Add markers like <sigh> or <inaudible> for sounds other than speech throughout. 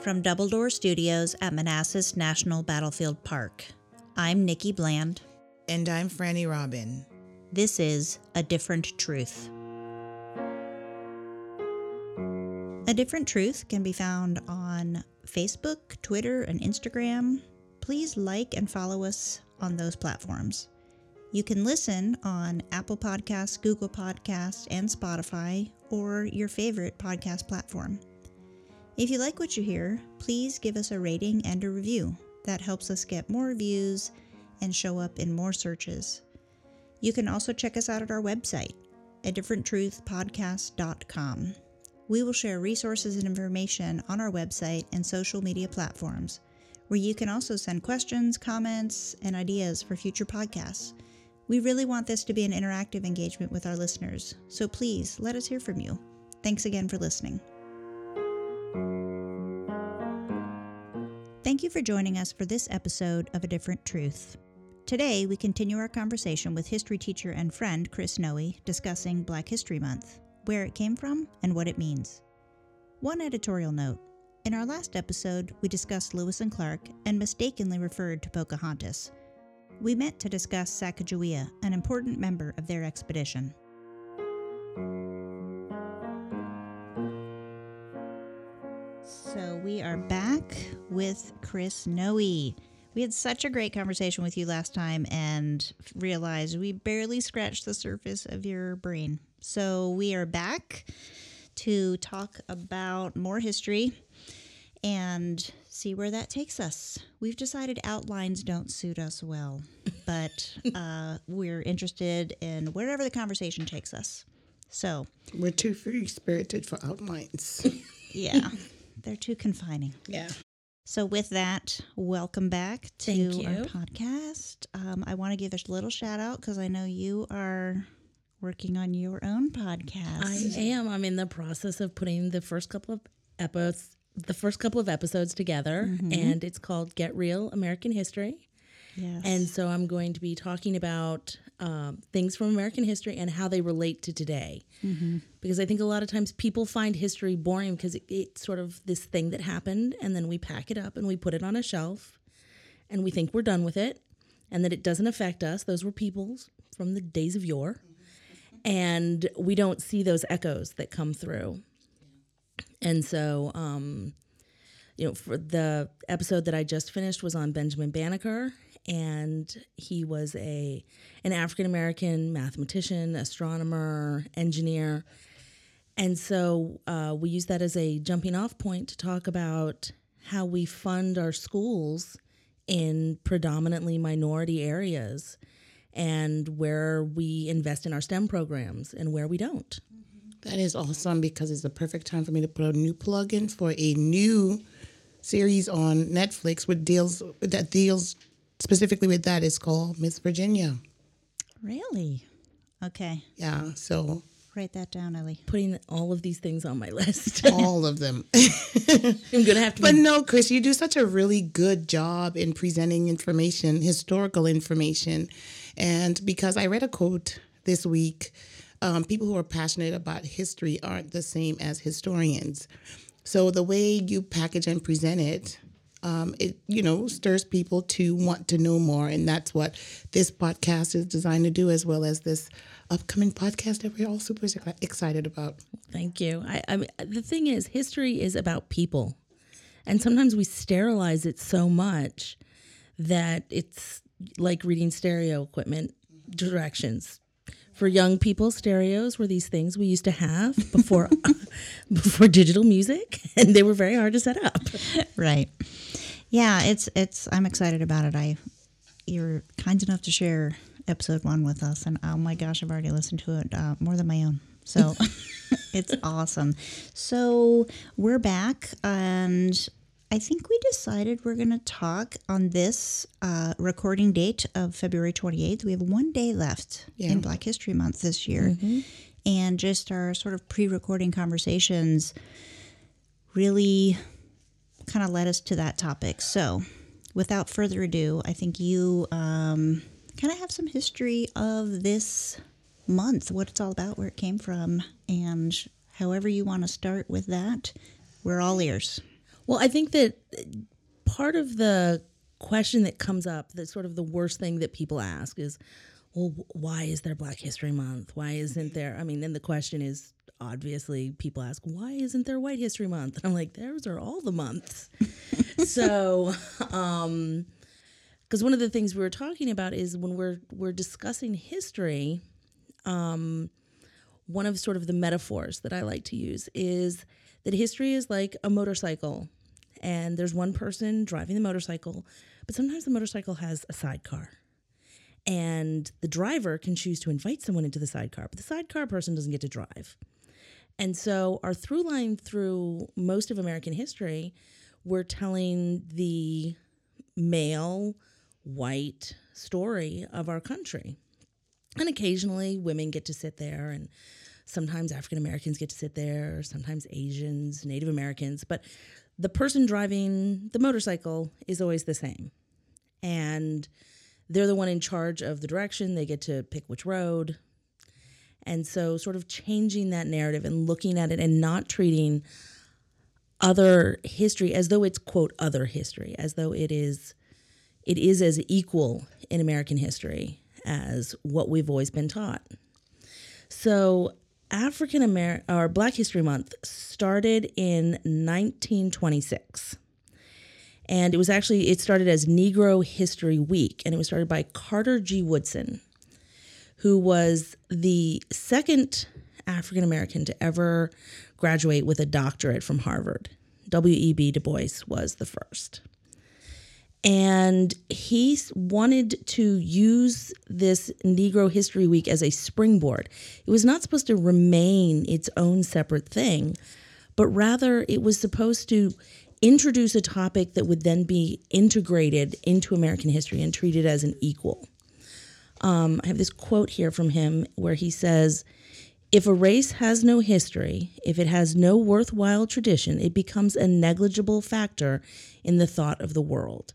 From Double Door Studios at Manassas National Battlefield Park, I'm Nikki Bland. And I'm Franny Robin. This is A Different Truth. A Different Truth can be found on Facebook, Twitter, and Instagram. Please like and follow us on those platforms. You can listen on Apple Podcasts, Google Podcasts, and Spotify, or your favorite podcast platform. If you like what you hear, please give us a rating and a review. That helps us get more views and show up in more searches. You can also check us out at our website, a differenttruthpodcast.com. We will share resources and information on our website and social media platforms, where you can also send questions, comments, and ideas for future podcasts. We really want this to be an interactive engagement with our listeners, so please let us hear from you. Thanks again for listening. Thank you for joining us for this episode of A Different Truth. Today, we continue our conversation with history teacher and friend Chris Noe discussing Black History Month, where it came from, and what it means. One editorial note In our last episode, we discussed Lewis and Clark and mistakenly referred to Pocahontas. We meant to discuss Sacagawea, an important member of their expedition. We are back with Chris Noe. We had such a great conversation with you last time and realized we barely scratched the surface of your brain. So we are back to talk about more history and see where that takes us. We've decided outlines don't suit us well, but <laughs> uh, we're interested in wherever the conversation takes us. So We're too free spirited for outlines. <laughs> yeah, they're too confining. yeah. So, with that, welcome back to our podcast. Um, I want to give a little shout out because I know you are working on your own podcast. I am. I'm in the process of putting the first couple of episodes, the first couple of episodes together, and it's called Get Real American History. Yes. And so I'm going to be talking about um, things from American history and how they relate to today. Because I think a lot of times people find history boring because it, it's sort of this thing that happened, and then we pack it up and we put it on a shelf, and we think we're done with it, and that it doesn't affect us. Those were peoples from the days of yore, and we don't see those echoes that come through. And so, um, you know, for the episode that I just finished was on Benjamin Banneker, and he was a an African American mathematician, astronomer, engineer, and so uh, we use that as a jumping off point to talk about how we fund our schools in predominantly minority areas and where we invest in our STEM programs and where we don't. That is awesome because it's the perfect time for me to put a new plug in for a new series on Netflix with deals that deals specifically with that. It's called Miss Virginia. really? Okay. Yeah, so Write that down, Ellie. Putting all of these things on my list. <laughs> <laughs> all of them. <laughs> I'm gonna have to. But be, no, Chris, you do such a really good job in presenting information, historical information. And because I read a quote this week, um, people who are passionate about history aren't the same as historians. So the way you package and present it, um, it you know stirs people to want to know more, and that's what this podcast is designed to do, as well as this upcoming podcast that we're all super excited about. Thank you. I, I mean, the thing is, history is about people, and sometimes we sterilize it so much that it's like reading stereo equipment directions. For young people, stereos were these things we used to have before <laughs> before digital music, and they were very hard to set up. Right. Yeah, it's it's. I'm excited about it. I, you're kind enough to share episode one with us, and oh my gosh, I've already listened to it uh, more than my own. So <laughs> <laughs> it's awesome. So we're back, and I think we decided we're going to talk on this uh, recording date of February 28th. We have one day left in Black History Month this year. And just our sort of pre recording conversations really kind of led us to that topic. So, without further ado, I think you um, kind of have some history of this month, what it's all about, where it came from, and however you want to start with that, we're all ears. Well, I think that part of the question that comes up, that sort of the worst thing that people ask is, well, why is there Black History Month? Why isn't there? I mean, then the question is obviously people ask, why isn't there White History Month? And I'm like, those are all the months. <laughs> so, um, because one of the things we were talking about is when we're we're discussing history, um, one of sort of the metaphors that I like to use is that history is like a motorcycle, and there's one person driving the motorcycle, but sometimes the motorcycle has a sidecar. And the driver can choose to invite someone into the sidecar, but the sidecar person doesn't get to drive. And so, our through line through most of American history, we're telling the male, white story of our country. And occasionally, women get to sit there, and sometimes African Americans get to sit there, sometimes Asians, Native Americans. But the person driving the motorcycle is always the same. And they're the one in charge of the direction. They get to pick which road. And so, sort of changing that narrative and looking at it and not treating other history as though it's quote other history, as though it is it is as equal in American history as what we've always been taught. So, African American or Black History Month started in 1926 and it was actually it started as negro history week and it was started by carter g. Woodson who was the second african american to ever graduate with a doctorate from harvard. W.e.b du bois was the first. And he wanted to use this negro history week as a springboard. It was not supposed to remain its own separate thing but rather it was supposed to introduce a topic that would then be integrated into American history and treated as an equal. Um, I have this quote here from him where he says, if a race has no history, if it has no worthwhile tradition, it becomes a negligible factor in the thought of the world.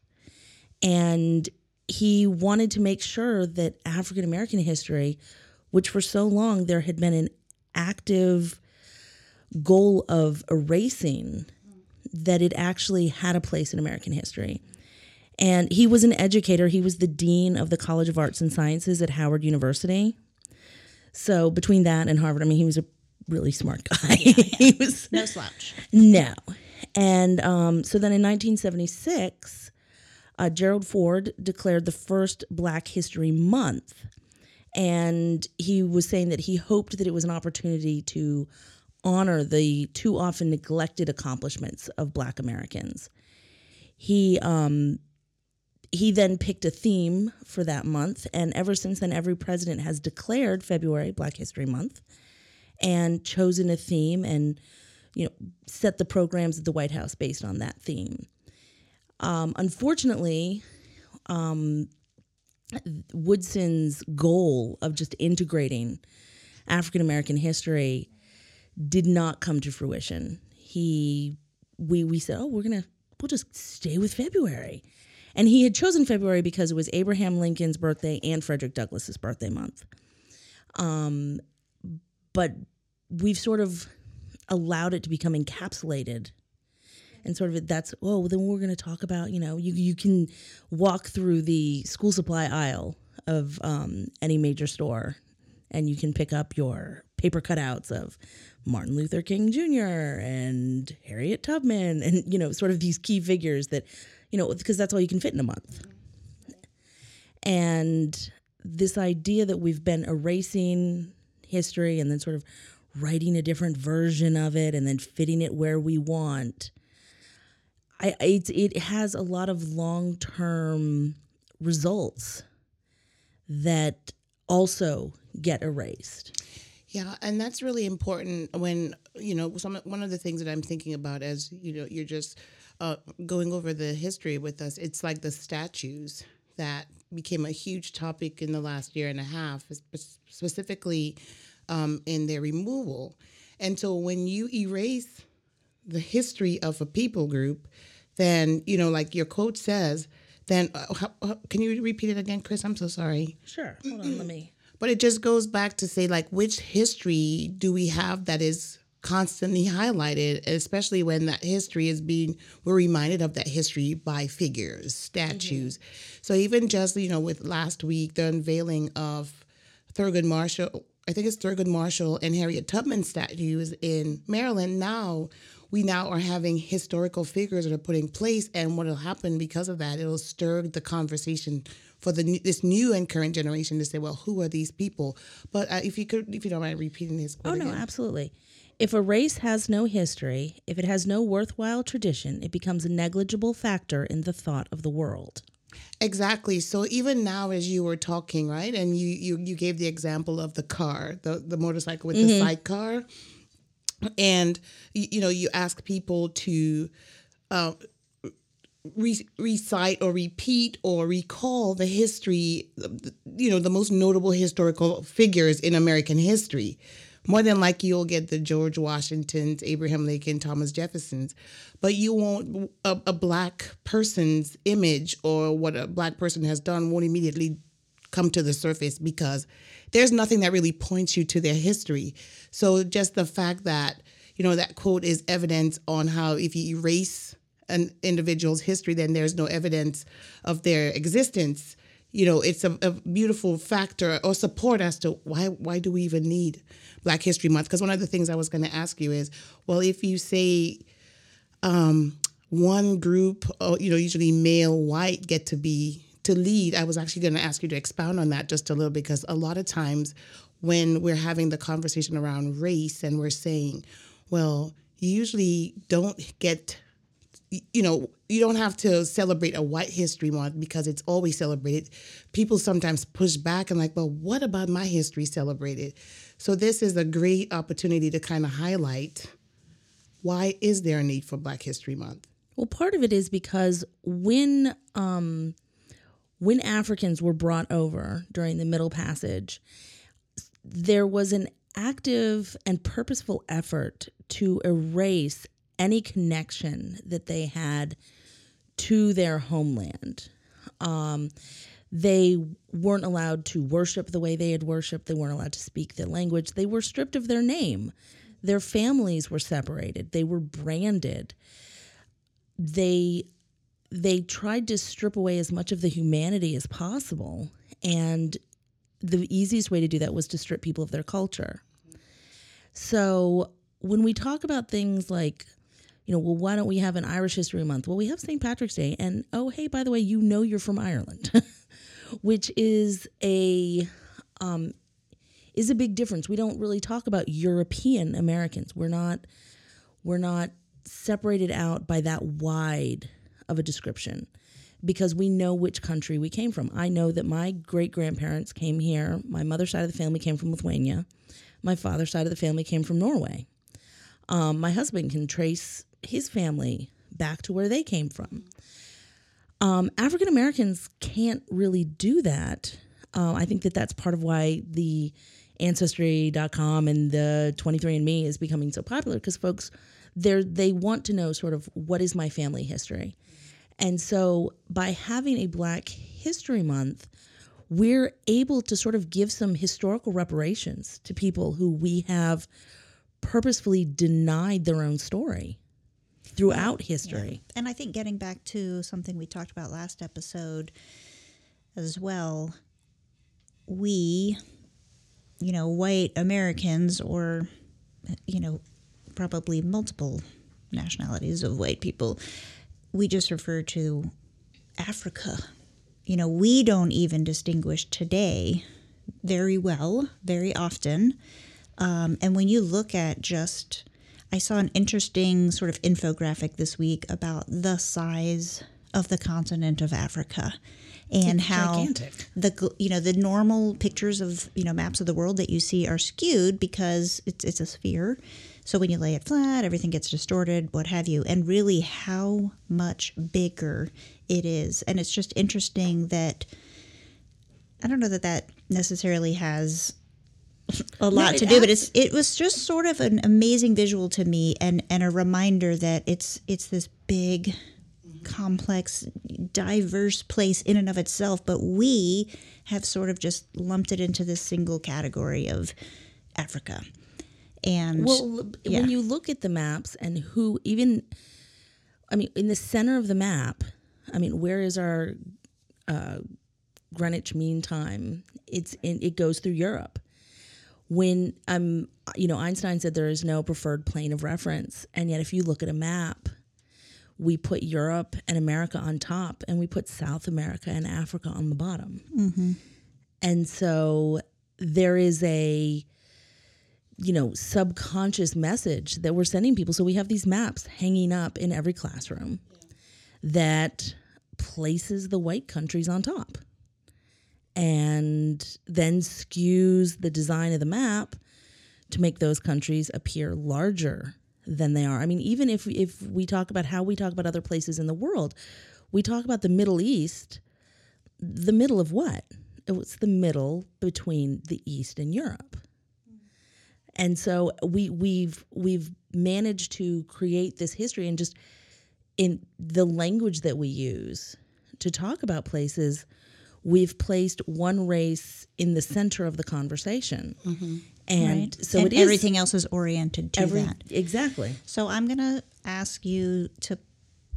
And he wanted to make sure that African American history, which for so long there had been an active goal of erasing that it actually had a place in American history. And he was an educator. He was the dean of the College of Arts and Sciences at Howard University. So between that and Harvard, I mean, he was a really smart guy. Yeah, yeah. <laughs> he was no slouch. No, and um, so then in 1976, uh, Gerald Ford declared the first Black History Month, and he was saying that he hoped that it was an opportunity to honor the too often neglected accomplishments of Black Americans. He um, he then picked a theme for that month, and ever since then, every president has declared February Black History Month and chosen a theme and you know set the programs at the White House based on that theme. Um, unfortunately, um, Woodson's goal of just integrating African American history did not come to fruition. He we we said, "Oh, we're to we'll just stay with February." And he had chosen February because it was Abraham Lincoln's birthday and Frederick Douglass's birthday month. Um but we've sort of allowed it to become encapsulated and sort of that's oh well, then we're going to talk about you know you you can walk through the school supply aisle of um, any major store and you can pick up your paper cutouts of Martin Luther King Jr. and Harriet Tubman, and you know, sort of these key figures that, you know, because that's all you can fit in a month. And this idea that we've been erasing history and then sort of writing a different version of it and then fitting it where we want. I it it has a lot of long term results that also get erased. Yeah, and that's really important when you know some one of the things that I'm thinking about as you know you're just uh, going over the history with us. It's like the statues that became a huge topic in the last year and a half, specifically um, in their removal. And so when you erase the history of a people group, then you know, like your quote says, then uh, how, how, can you repeat it again, Chris? I'm so sorry. Sure. Hold on. Let me but it just goes back to say, like, which history do we have that is constantly highlighted, especially when that history is being, we're reminded of that history by figures, statues. So even just, you know, with last week, the unveiling of Thurgood Marshall, I think it's Thurgood Marshall and Harriet Tubman statues in Maryland. Now, we now are having historical figures that are put in place, and what will happen because of that, it'll stir the conversation for the this new and current generation to say, well, who are these people? But uh, if you could, if you don't mind repeating this. Question. Oh, no, absolutely. If a race has no history, if it has no worthwhile tradition, it becomes a negligible factor in the thought of the world. Exactly. So even now, as you were talking, right, and you you you gave the example of the car, the the motorcycle with the sidecar, and you, you know you ask people to. Uh, re- recite or repeat or recall the history, you know, the most notable historical figures in American history. More than likely, you'll get the George Washingtons, Abraham Lincoln, Thomas Jeffersons, but you won't, a, a black person's image or what a black person has done won't immediately come to the surface because there's nothing that really points you to their history. So just the fact that, you know, that quote is evidence on how if you erase an individual's history, then there's no evidence of their existence. You know, it's a, a beautiful factor or support as to why why do we even need Black History Month? Because one of the things I was going to ask you is, well, if you say um, one group, uh, you know, usually male white, get to be to lead, I was actually going to ask you to expound on that just a little because a lot of times when we're having the conversation around race and we're saying, well, you usually don't get you know, you don't have to celebrate a white history month because it's always celebrated. People sometimes push back and like, well, what about my history celebrated? So this is a great opportunity to kind of highlight why is there a need for Black History Month? Well, part of it is because when um, when Africans were brought over during the Middle Passage, there was an active and purposeful effort to erase any connection that they had to their homeland. Um, they weren't allowed to worship the way they had worshiped. They weren't allowed to speak the language. They were stripped of their name. Their families were separated. They were branded. They they tried to strip away as much of the humanity as possible, and the easiest way to do that was to strip people of their culture. So when we talk about things like you know, well, why don't we have an Irish History Month? Well, we have St. Patrick's Day, and oh, hey, by the way, you know you're from Ireland, <laughs> which is a um, is a big difference. We don't really talk about European Americans. We're not we're not separated out by that wide of a description because we know which country we came from. I know that my great grandparents came here. My mother's side of the family came from Lithuania. My father's side of the family came from Norway. Um, my husband can trace his family back to where they came from. Um, African Americans can't really do that. Um, I think that that's part of why the Ancestry.com and the 23andMe is becoming so popular because folks, they they want to know sort of what is my family history. And so by having a Black History Month, we're able to sort of give some historical reparations to people who we have purposefully denied their own story throughout history. Yeah. And I think getting back to something we talked about last episode as well, we, you know, white Americans or, you know, probably multiple nationalities of white people, we just refer to Africa. You know, we don't even distinguish today very well, very often. Um, and when you look at just I saw an interesting sort of infographic this week about the size of the continent of Africa and It's how gigantic. the you know the normal pictures of you know maps of the world that you see are skewed because it's it's a sphere. So when you lay it flat, everything gets distorted, what have you, and really how much bigger it is. And it's just interesting that I don't know that that necessarily has a lot it to do, but it's it was just sort of an amazing visual to me and and a reminder that it's it's this big complex diverse place in and of itself but we have sort of just lumped it into this single category of Africa And Well, yeah. when you look at the maps and who even, I mean, in the center of the map, I mean, where is our uh, Greenwich Mean Time? It's in, it goes through Europe. When um, you know, Einstein said there is no preferred plane of reference, and yet if you look at a map, we put Europe and America on top, and we put South America and Africa on the bottom. And so there is a you know, subconscious message that we're sending people. So we have these maps hanging up in every classroom that places the white countries on top and then skews the design of the map to make those countries appear larger than they are. I mean, even if if we talk about how we talk about other places in the world, we talk about the Middle East, the middle of what? It's the middle between the East and Europe and so we we've we've managed to create this history and just in the language that we use to talk about places we've placed one race in the center of the conversation. Mm-hmm. And right? so and it is everything else is oriented to every that. exactly. So I'm going to ask you to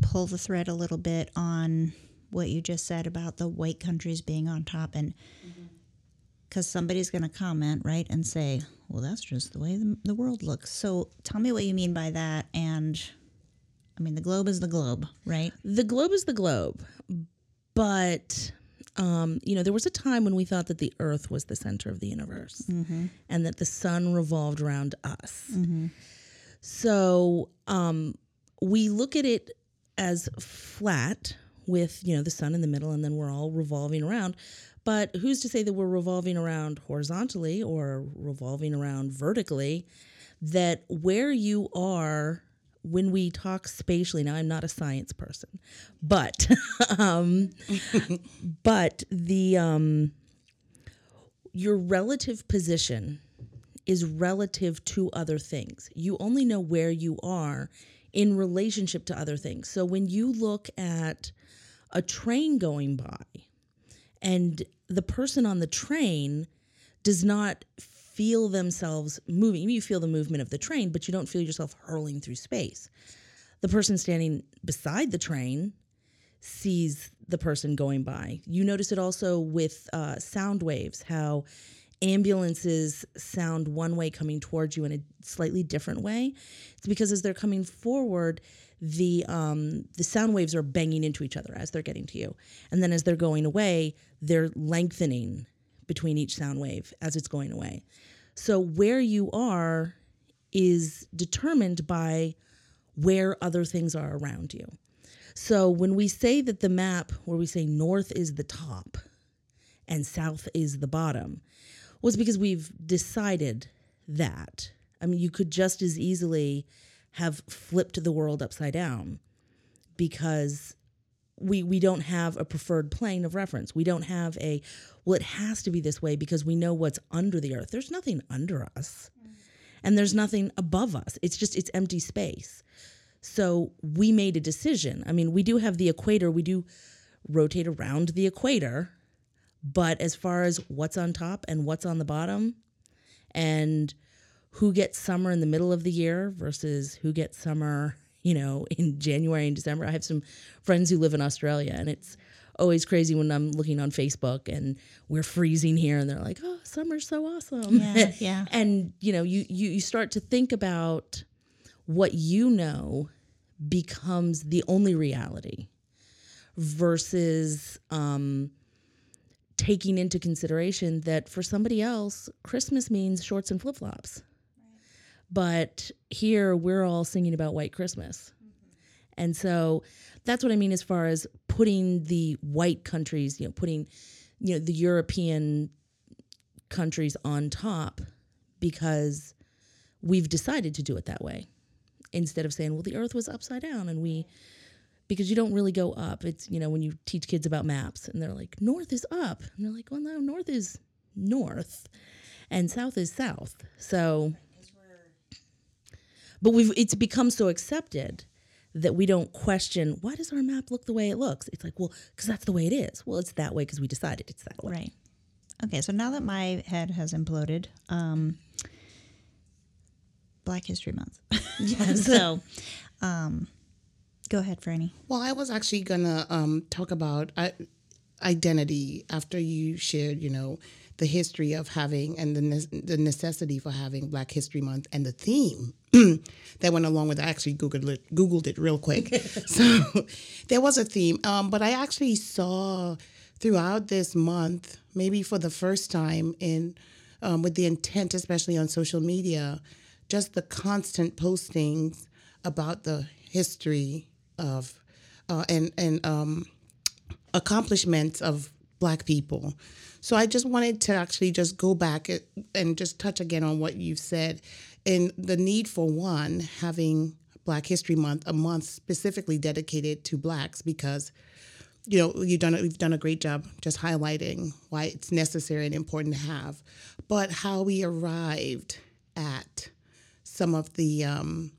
pull the thread a little bit on what you just said about the white countries being on top and mm-hmm. because somebody's going to comment right and say well that's just the way the, the world looks. So tell me what you mean by that and i mean the globe is the globe right? The globe is the globe but um, you know there was a time when we thought that the earth was the center of the universe and that the sun revolved around us. So um, we look at it as flat with you know the sun in the middle and then we're all revolving around. But who's to say that we're revolving around horizontally or revolving around vertically that where you are when we talk spatially now i'm not a science person but <laughs> um <laughs> but the um your relative position is relative to other things. You only know where you are in relationship to other things. So when you look at a train going by and the person on the train does not feel themselves moving. You feel the movement of the train, but you don't feel yourself hurling through space. The person standing beside the train sees the person going by. You notice it also with uh, sound waves, how ambulances sound one way coming towards you in a slightly different way. It's because as they're coming forward, the um, the sound waves are banging into each other as they're getting to you, and then as they're going away, they're lengthening between each sound wave as it's going away. So where you are is determined by where other things are around you. So when we say that the map, where we say north is the top and south is the bottom, was because we've decided that. I mean, you could just as easily have flipped the world upside down because we we don't have a preferred plane of reference. We don't have a well it has to be this way because we know what's under the earth. There's nothing under us. And there's nothing above us. It's just it's empty space. So we made a decision. I mean, we do have the equator, we do rotate around the equator, but as far as what's on top and what's on the bottom and who gets summer in the middle of the year versus who gets summer, you know, <laughs> in January and December. I have some friends who live in Australia and it's always crazy when I'm looking on Facebook and we're freezing here and they're like, "Oh, summer's so awesome." Yeah, <laughs> yeah. and you know, you you you start to think about what you know becomes the only reality versus um, taking into consideration that for somebody else, Christmas means shorts and flip flops. But here we're all singing about white Christmas. And so that's what I mean as far as putting the white countries, you know, putting, you know, the European countries on top because we've decided to do it that way instead of saying, well, the earth was upside down and we, because you don't really go up. It's, you know, when you teach kids about maps and they're like, north is up. And they're like, well, no, north is north and south is south. So, but we've, it's become so accepted that we don't question why does our map look the way it looks it's like well because that's the way it is well it's that way because we decided it's that way Right. Okay, so now that my head has imploded, um, Black History Month. <laughs> Yes. so, <laughs> um, go ahead, Franny. Well, I was actually gonna um, talk about uh, identity after you shared, you know, the history of having and the ne- the necessity for having Black History Month and the theme <clears throat> that went along with. It. I actually googled it, googled it real quick, <laughs> so there was a theme. Um, but I actually saw throughout this month, maybe for the first time in um, with the intent, especially on social media, just the constant postings about the history of uh, and and um, accomplishments of Black people. So I just wanted to actually just go back and just touch again on what you've said, and the need for one having Black History Month, a month specifically dedicated to Blacks, because you know you've done we've done a great job just highlighting why it's necessary and important to have, but how we arrived at some of the um,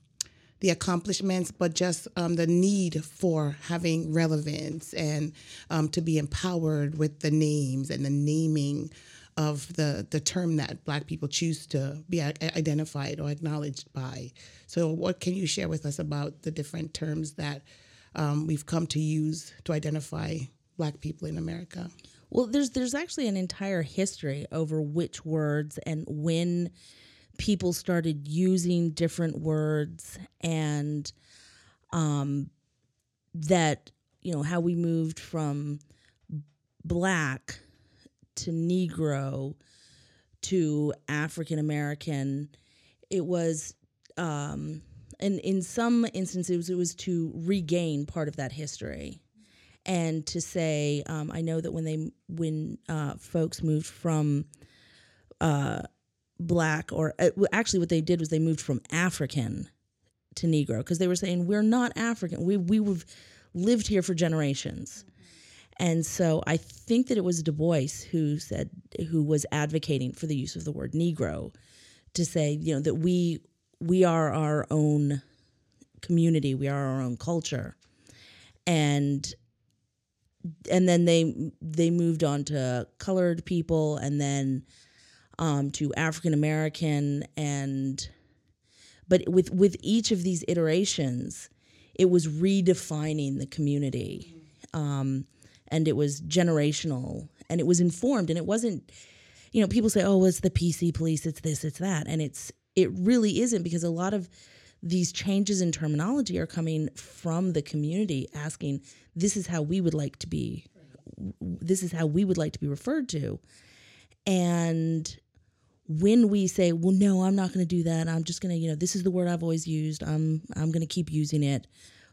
the accomplishments, but just um, the need for having relevance and um, to be empowered with the names and the naming of the the term that Black people choose to be identified or acknowledged by. So, what can you share with us about the different terms that um, we've come to use to identify Black people in America? Well, there's there's actually an entire history over which words and when people started using different words and um, that you know how we moved from black to negro to african american it was um, and in some instances it was to regain part of that history and to say um, i know that when they when uh, folks moved from uh, black or uh, actually what they did was they moved from African to Negro because they were saying we're not African. We we've lived here for generations. And so I think that it was Du Bois who said who was advocating for the use of the word Negro to say, you know, that we we are our own community, we are our own culture. And and then they they moved on to colored people and then um, to African American and but with with each of these iterations, it was redefining the community, um, and it was generational, and it was informed, and it wasn't. You know, people say, "Oh, it's the PC police, it's this, it's that," and it's it really isn't because a lot of these changes in terminology are coming from the community asking, "This is how we would like to be. This is how we would like to be referred to," and when we say, well, no, I'm not going to do that. I'm just going to, you know, this is the word I've always used. I'm I'm going to keep using it.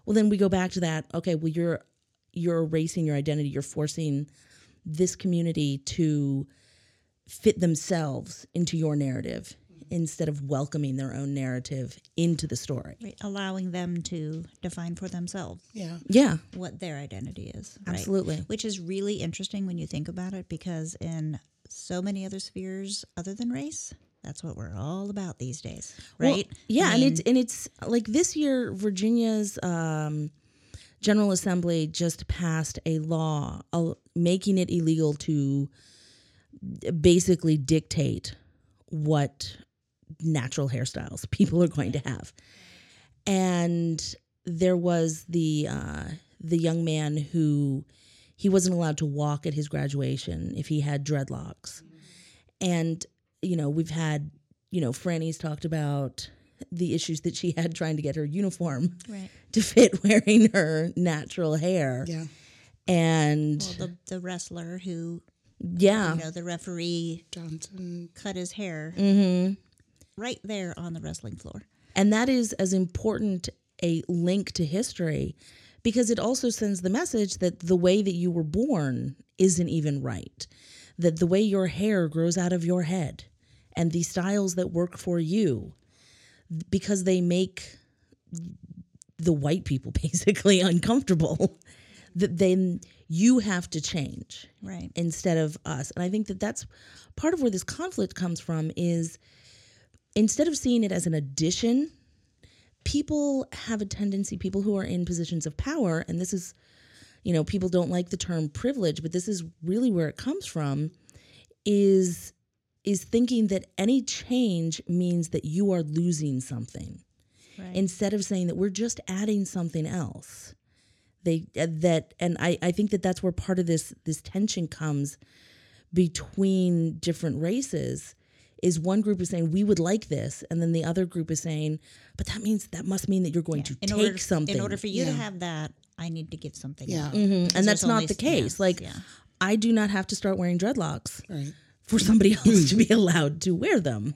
Well, then we go back to that. Okay, well, you're you're erasing your identity. You're forcing this community to fit themselves into your narrative instead of welcoming their own narrative into the story. Right. Allowing them to define for themselves. Yeah. Yeah. What their identity is. Right? Absolutely. Which is really interesting when you think about it because in so many other spheres other than race. That's what we're all about these days, right? Well, yeah, I mean, and it's and it's like this year, Virginia's um, General Assembly just passed a law uh, making it illegal to basically dictate what natural hairstyles <laughs> people are going to have, and there was the uh, the young man who he wasn't allowed to walk at his graduation if he had dreadlocks. And, you know, we've had, you know, Franny's talked about the issues that she had trying to get her uniform right. <laughs> to fit <laughs> wearing her natural hair. Yeah. And well, the, the wrestler who, yeah, you know, the referee Johnson cut his hair mm-hmm. right there on the wrestling floor. And that is as important a link to history because it also sends the message that the way that you were born isn't even right. That the way your hair grows out of your head and the styles that work for you, because they make the white people <laughs> basically uncomfortable, that then you have to change right instead of us. And I think that that's part of where this conflict comes from is instead of seeing it as an addition people have a tendency, people who are in positions of power, and this is, you know, people don't like the term privilege, but this is really where it comes from, is is thinking that any change means that you are losing something Right. instead of saying that we're just adding something else they uh, that and I, I think that that's where part of this this tension comes between different races is one group is saying we would like this and then the other group is saying but that means that must mean that you're going to in take order, something in order for you to have that, I need to give something. Yeah. up. Mhm. and that's not the case yeah, like yeah. i do not have to start wearing dreadlocks Right. for somebody <laughs> else <laughs> to be allowed to wear them.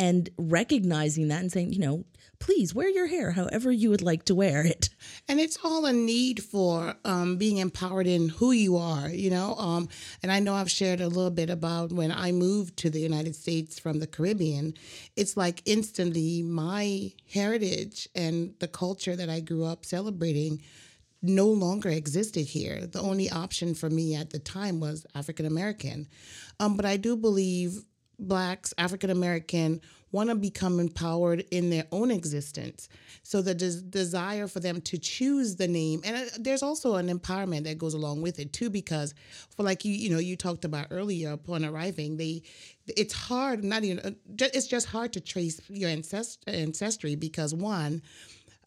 And recognizing that and saying, you know, please wear your hair however you would like to wear it. And it's all a need for um, being empowered in who you are, you know. Um, and I know I've shared a little bit about when I moved to the United States from the Caribbean. It's like instantly my heritage and the culture that I grew up celebrating no longer existed here. The only option for me at the time was African American. Um, but I do believe blacks, African American, want to become empowered in their own existence. So the des- desire for them to choose the name, and uh, there's also an empowerment that goes along with it too, because for like you, you know, you talked about earlier upon arriving, they, it's hard, not even, uh, it's just hard to trace your ancest- ancestry because one,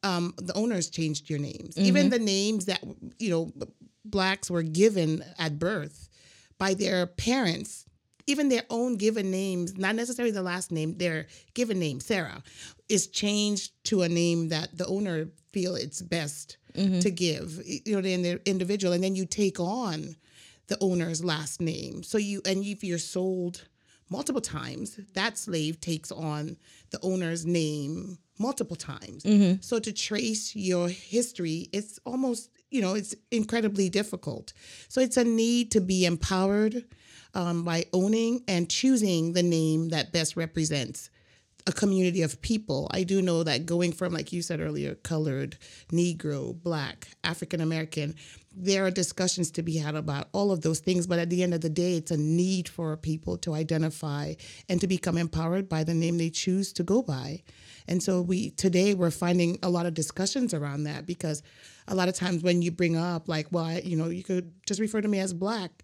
um, the owners changed your names. Even the names that you know blacks were given at birth by their parents, even their own given names, not necessarily the last name, their given name, Sarah, is changed to a name that the owner feel it's best mm-hmm. to give. You know, in the individual, and then you take on the owner's last name. So you and if you're sold multiple times, that slave takes on the owner's name multiple times. Mm-hmm. So to trace your history, it's almost, you know, it's incredibly difficult. So it's a need to be empowered um, by owning and choosing the name that best represents a community of people. I do know that going from, like you said earlier, colored, Negro, Black, African American, there are discussions to be had about all of those things. But at the end of the day, it's a need for people to identify and to become empowered by the name they choose to go by. And so we today we're finding a lot of discussions around that because a lot of times when you bring up like, well, you know, you could just refer to me as black,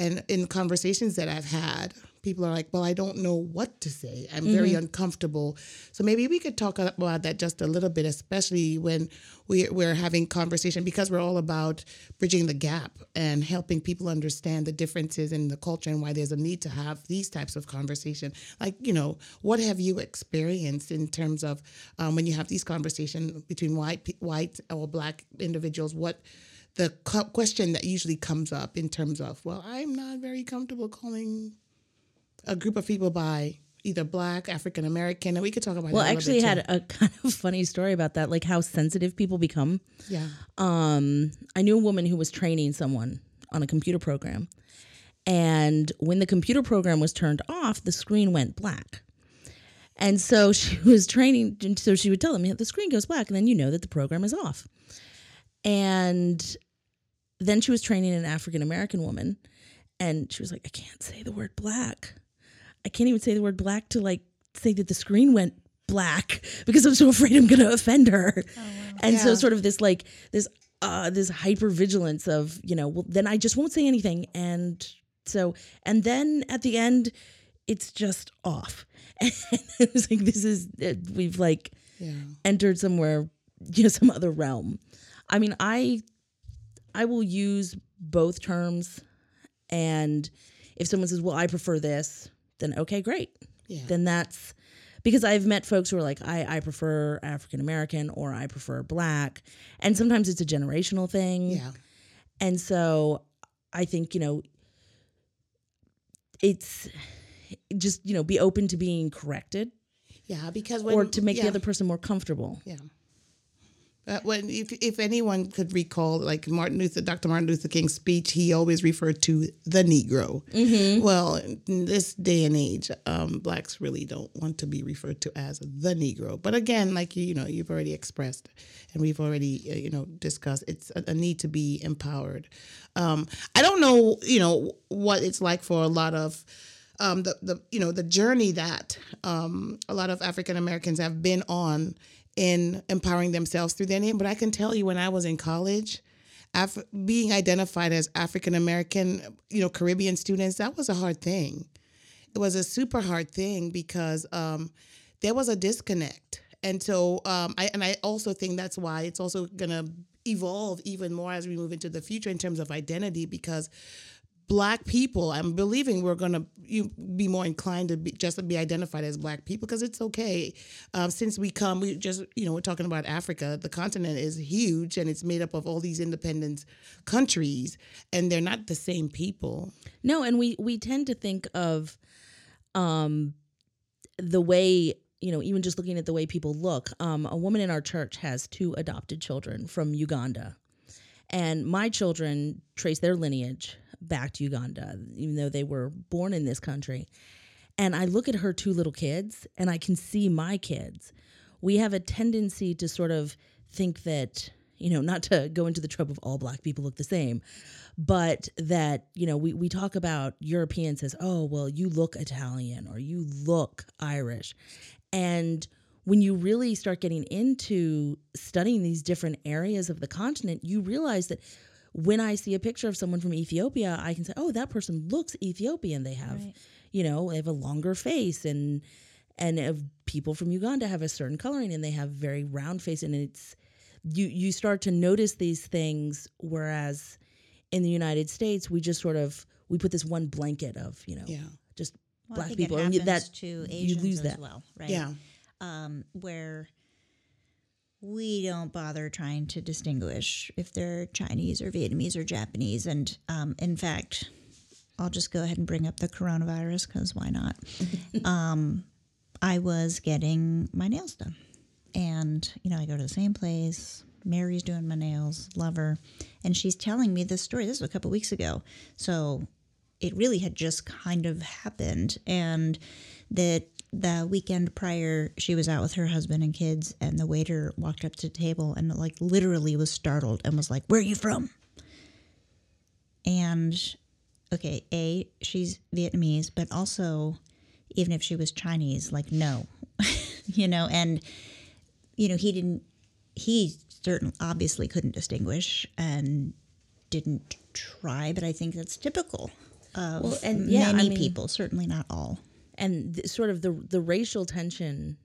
and in conversations that I've had, people are like, well, I don't know what to say. I'm very uncomfortable. So maybe we could talk about that just a little bit, especially when we, we're having conversation because we're all about bridging the gap and helping people understand the differences in the culture and why there's a need to have these types of conversation. Like, you know, what have you experienced in terms of um, when you have these conversations between white, white or black individuals? What the question that usually comes up in terms of, well, I'm not very comfortable calling a group of people by either black, African American, and we could talk about. Well, that I actually had a <laughs> kind of funny story about that, like how sensitive people become. yeah, um, I knew a woman who was training someone on a computer program. And when the computer program was turned off, the screen went black. And so <laughs> she was training, and so she would tell them, the screen goes black, and then you know that the program is off. And then she was training an African American woman, and she was like, I can't say the word black. I can't even say the word black to like say that the screen went black because I'm so afraid I'm going to offend her. And so sort of this like this uh this hyper vigilance of, you know, well then I just won't say anything and so and then at the end it's just off. <laughs> And it was like this is uh, we've like yeah, entered somewhere, you know, some other realm. I mean, I I will use both terms and if someone says, "Well, I prefer this," then okay, great. yeah, Then that's because I've met folks who are like, I, I prefer African American or I prefer black. And sometimes it's a generational thing. yeah, And so I think, you know, it's just, you know, be open to being corrected yeah. Because when, or to make yeah. the other person more comfortable. Yeah. Uh, when if if anyone could recall, like Martin Luther, Dr. Martin Luther King's speech, he always referred to the Negro. Well, in this day and age, um, blacks really don't want to be referred to as the Negro. But again, like you, you know, you've already expressed, and we've already, uh, you know, discussed, it's a, a need to be empowered. Um, I don't know, you know, what it's like for a lot of um, the, the you know the journey that um, a lot of African Americans have been on in empowering themselves through their name. But I can tell you, when I was in college, Af- being identified as African American, you know, Caribbean students, that was a hard thing. it was a super hard thing because um, there was a disconnect. And so, um, I and I also think that's why it's also gonna evolve even more as we move into the future in terms of identity because black people i'm believing we're going to be more inclined to be, just be identified as black people because it's okay. Uh, since we come we just you know we're talking about africa the continent is huge and it's made up of all these independent countries and they're not the same people. No and we we tend to think of um the way you know even just looking at the way people look um a woman in our church has two adopted children from uganda and my children trace their lineage back to Uganda, even though they were born in this country. And I look at her two little kids and I can see my kids. We have a tendency to sort of think that, you know, not to go into the trope of all black people look the same, but that, you know, we, we talk about Europeans as, oh, well, you look Italian or you look Irish. And when you really start getting into studying these different areas of the continent, you realize that when I see a picture of someone from Ethiopia, I can say, "Oh, that person looks Ethiopian. They have, right. you know, they have a longer face, and and if people from Uganda have a certain coloring, and they have very round face, and it's you you start to notice these things, whereas in the United States, we just sort of we put this one blanket of you know yeah. just well, black people, and that to Asians you lose that well, right? Yeah, um, where we don't bother trying to distinguish if they're Chinese or Vietnamese or Japanese. And um, in fact, I'll just go ahead and bring up the coronavirus because why not? <laughs> um, I was getting my nails done. And, you know, I go to the same place. Mary's doing my nails, love her. And she's telling me this story. This was a couple weeks ago. So it really had just kind of happened. And that the weekend prior, she was out with her husband and kids, and the waiter walked up to the table and, like, literally was startled and was like, Where are you from? And, okay, A, she's Vietnamese, but also, even if she was Chinese, like, no, <laughs> you know, and, you know, he didn't, he certainly obviously couldn't distinguish and didn't try, but I think that's typical of well, and yeah, many I mean, people, certainly not all and th- sort of the the racial tension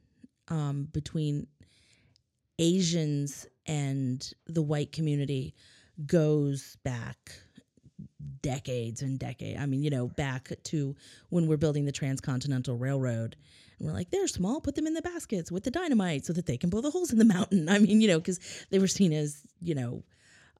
um, between Asians and the white community goes back decades and decades. I mean, you know, back to when we're building the transcontinental railroad. And we're like, they're small, put them in the baskets with the dynamite so that they can blow the holes in the mountain. <laughs> I mean, you know, because they were seen as, you know,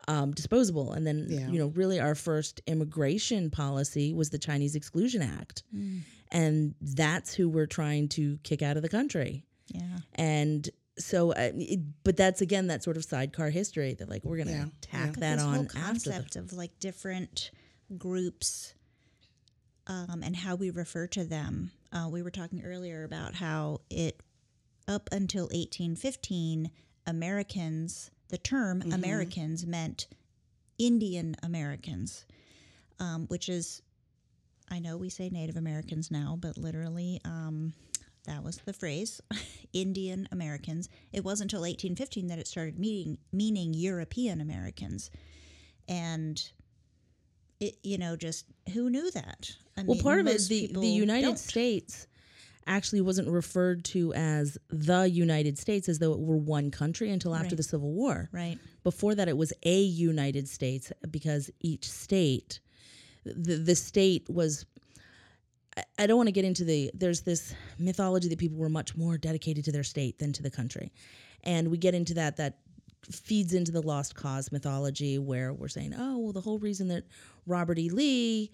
um, disposable. And then, yeah. you know, really our first immigration policy was the Chinese Exclusion Act. Mm and that's who we're trying to kick out of the country. Yeah. And so, uh, it, but that's again that sort of sidecar history that like we're gonna yeah. tack yeah. that this on. Whole concept the- of like different groups um, and how we refer to them. Uh, we were talking earlier about how it up until 1815, Americans, the term mm-hmm. Americans meant Indian Americans, um, which is I know we say Native Americans now, but literally, um, that was the phrase <laughs> Indian Americans. It wasn't until 1815 that it started meaning, meaning European Americans. And it, you know, just who knew that? I well, mean, part of it, the, the United don't. States actually wasn't referred to as the United States as though it were one country until after right. the Civil War. Right. Before that, it was a United States because each state the the state was I don't want to get into the there's this mythology that people were much more dedicated to their state than to the country. And we get into that that feeds into the lost cause mythology where we're saying, "Oh, well the whole reason that Robert E. Lee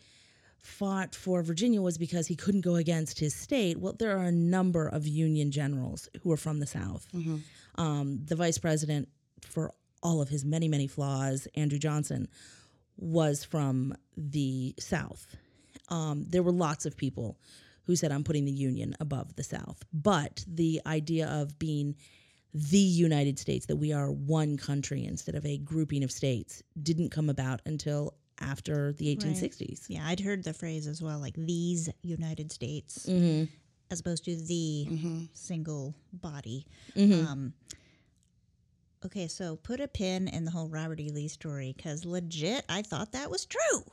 fought for Virginia was because he couldn't go against his state." Well, there are a number of Union generals who are from the South. Mm-hmm. Um, the vice president, for all of his many many flaws, Andrew Johnson, was from the South. Um, there were lots of people who said, I'm putting the Union above the South. But the idea of being the United States, that we are one country instead of a grouping of states, didn't come about until after the 1860s. Right. Yeah, I'd heard the phrase as well, like these United States, mm-hmm. as opposed to the mm-hmm. single body. Mm-hmm. Um, Okay, so put a pin in the whole Robert E. Lee story because legit, I thought that was true.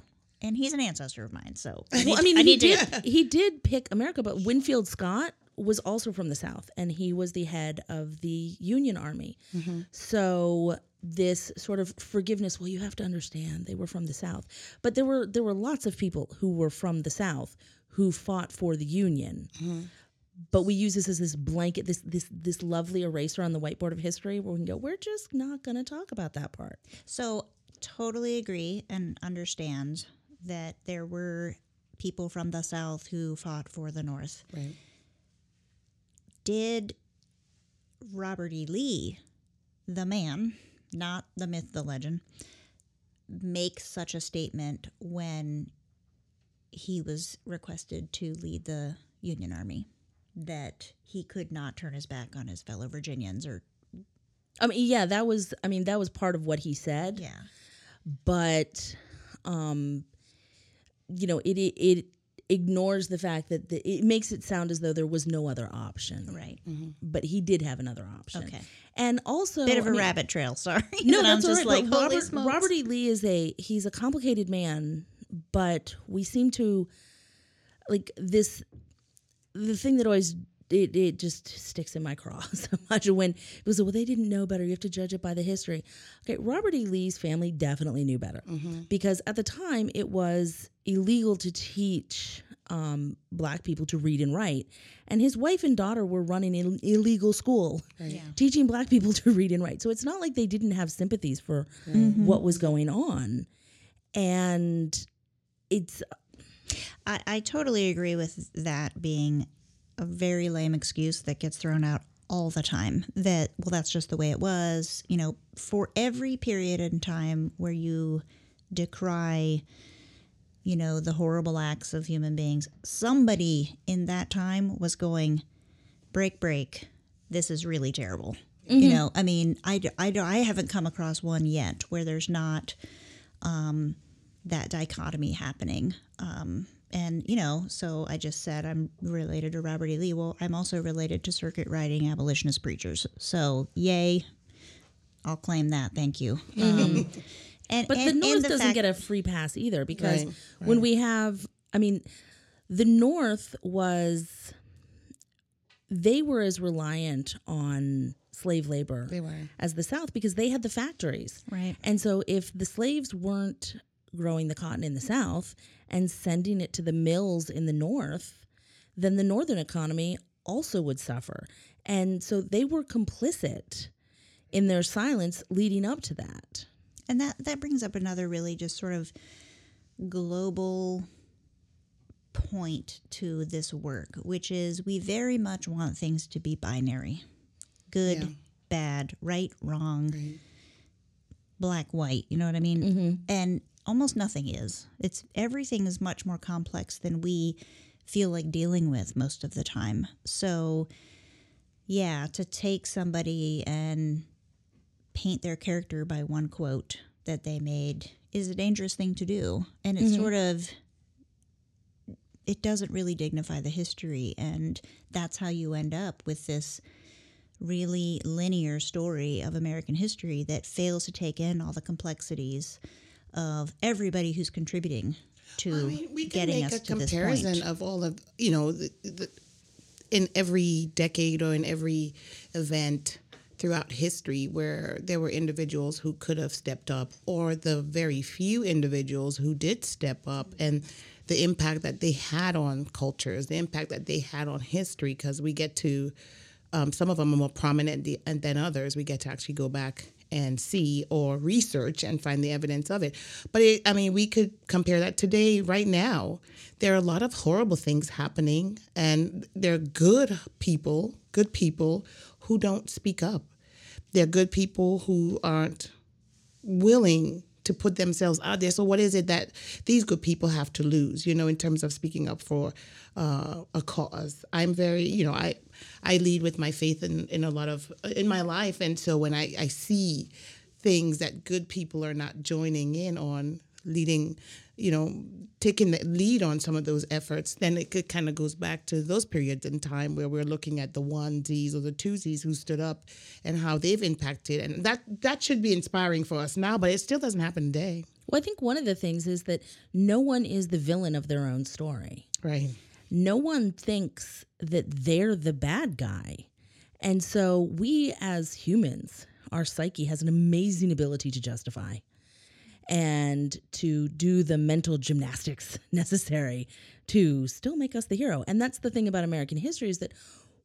and he's an ancestor of mine. So Well, I mean, he need to- did he did pick America, but Winfield Scott was also from the South, and he was the head of the Union Army. Mm-hmm. So this sort of forgiveness. Well, you have to understand they were from the South, but there were there were lots of people who were from the South who fought for the Union. Mm-hmm. But we use this as this blanket, this this this lovely eraser on the whiteboard of history, where we can go. We're just not going to talk about that part. So totally agree and understand that there were people from the South who fought for the North. Right. Did Robert E. Lee, the man, not the myth, the legend, make such a statement when he was requested to lead the Union Army that he could not turn his back on his fellow Virginians or I mean, yeah, that was. I mean, that was part of what he said. yeah. but um you know it it, it ignores the fact that the, it makes it sound as though there was no other option Right. but he did have another option Okay. and also Bit of I a mean- rabbit trail, sorry. <laughs> no That I'm that's just right, like holy robert, smokes. robert e lee is a he's a complicated man but we seem to like this the thing that always it, it just sticks in my craw <laughs> so much when it was well they didn't know better. You have to judge it by the history. Okay robert e. Lee's family definitely knew better because at the time it was illegal to teach um, black people to read and write and his wife and daughter were running an illegal school teaching black people <laughs> to read and write. So it's not like they didn't have sympathies for what was going on and it's I, I totally agree with that being a very lame excuse that gets thrown out all the time. That, well, that's just the way it was. You know, for every period in time where you decry, you know, the horrible acts of human beings, somebody in that time was going, break, break. This is really terrible. You know, I mean, I, I i haven't come across one yet where there's not um, that dichotomy happening. Um, and, you know, so I just said I'm related to Robert E. Lee. Well, I'm also related to circuit riding abolitionist preachers. So, yay. I'll claim that. Thank you. <laughs> Um, and, But and- the and North doesn't fact- get a free pass either because Right, when we have, I mean, the North was, they were as reliant on slave labor They were. as the South because they had the factories. Right. And so if the slaves weren't growing the cotton in the South and sending it to the mills in the North, then the Northern economy also would suffer. And so they were complicit in their silence leading up to that. And that, that brings up another really just sort of global point to this work, which is we very much want things to be binary good, Yeah. bad, right, wrong, black, white. You know what I mean? Mm-hmm. And almost nothing is. It's everything is much more complex than we feel like dealing with most of the time. So, yeah, to take somebody and paint their character by one quote that they made is a dangerous thing to do. And it's mm-hmm. sort of it doesn't really dignify the history and that's how you end up with this really linear story of American history that fails to take in all the complexities of everybody who's contributing to I mean, we can getting make us a to this comparison point. of all of you know the, the, in every decade or in every event throughout history where there were individuals who could have stepped up or the very few individuals who did step up and the impact that they had on cultures the impact that they had on history because we get to um, some of them are more prominent and than others. We get to actually go back and see or research and find the evidence of it. But it, I mean, we could compare that today, right now. There are a lot of horrible things happening, and there are good people, good people who don't speak up. There are good people who aren't willing to put themselves out there. So, what is it that these good people have to lose? You know, in terms of speaking up for uh, a cause. I'm very, you know, I I lead with my faith in in a lot of in my life, and so when I I see things that good people are not joining in on, leading, you know, taking the lead on some of those efforts, then it kind of goes back to those periods in time where we're looking at the one Z's or the two Z's who stood up and how they've impacted, and that that should be inspiring for us now, but it still doesn't happen today. Well, I think one of the things is that no one is the villain of their own story. Right. No one thinks that they're the bad guy. And so we as humans, our psyche has an amazing ability to justify and to do the mental gymnastics <laughs> necessary to still make us the hero. And that's the thing about American history is that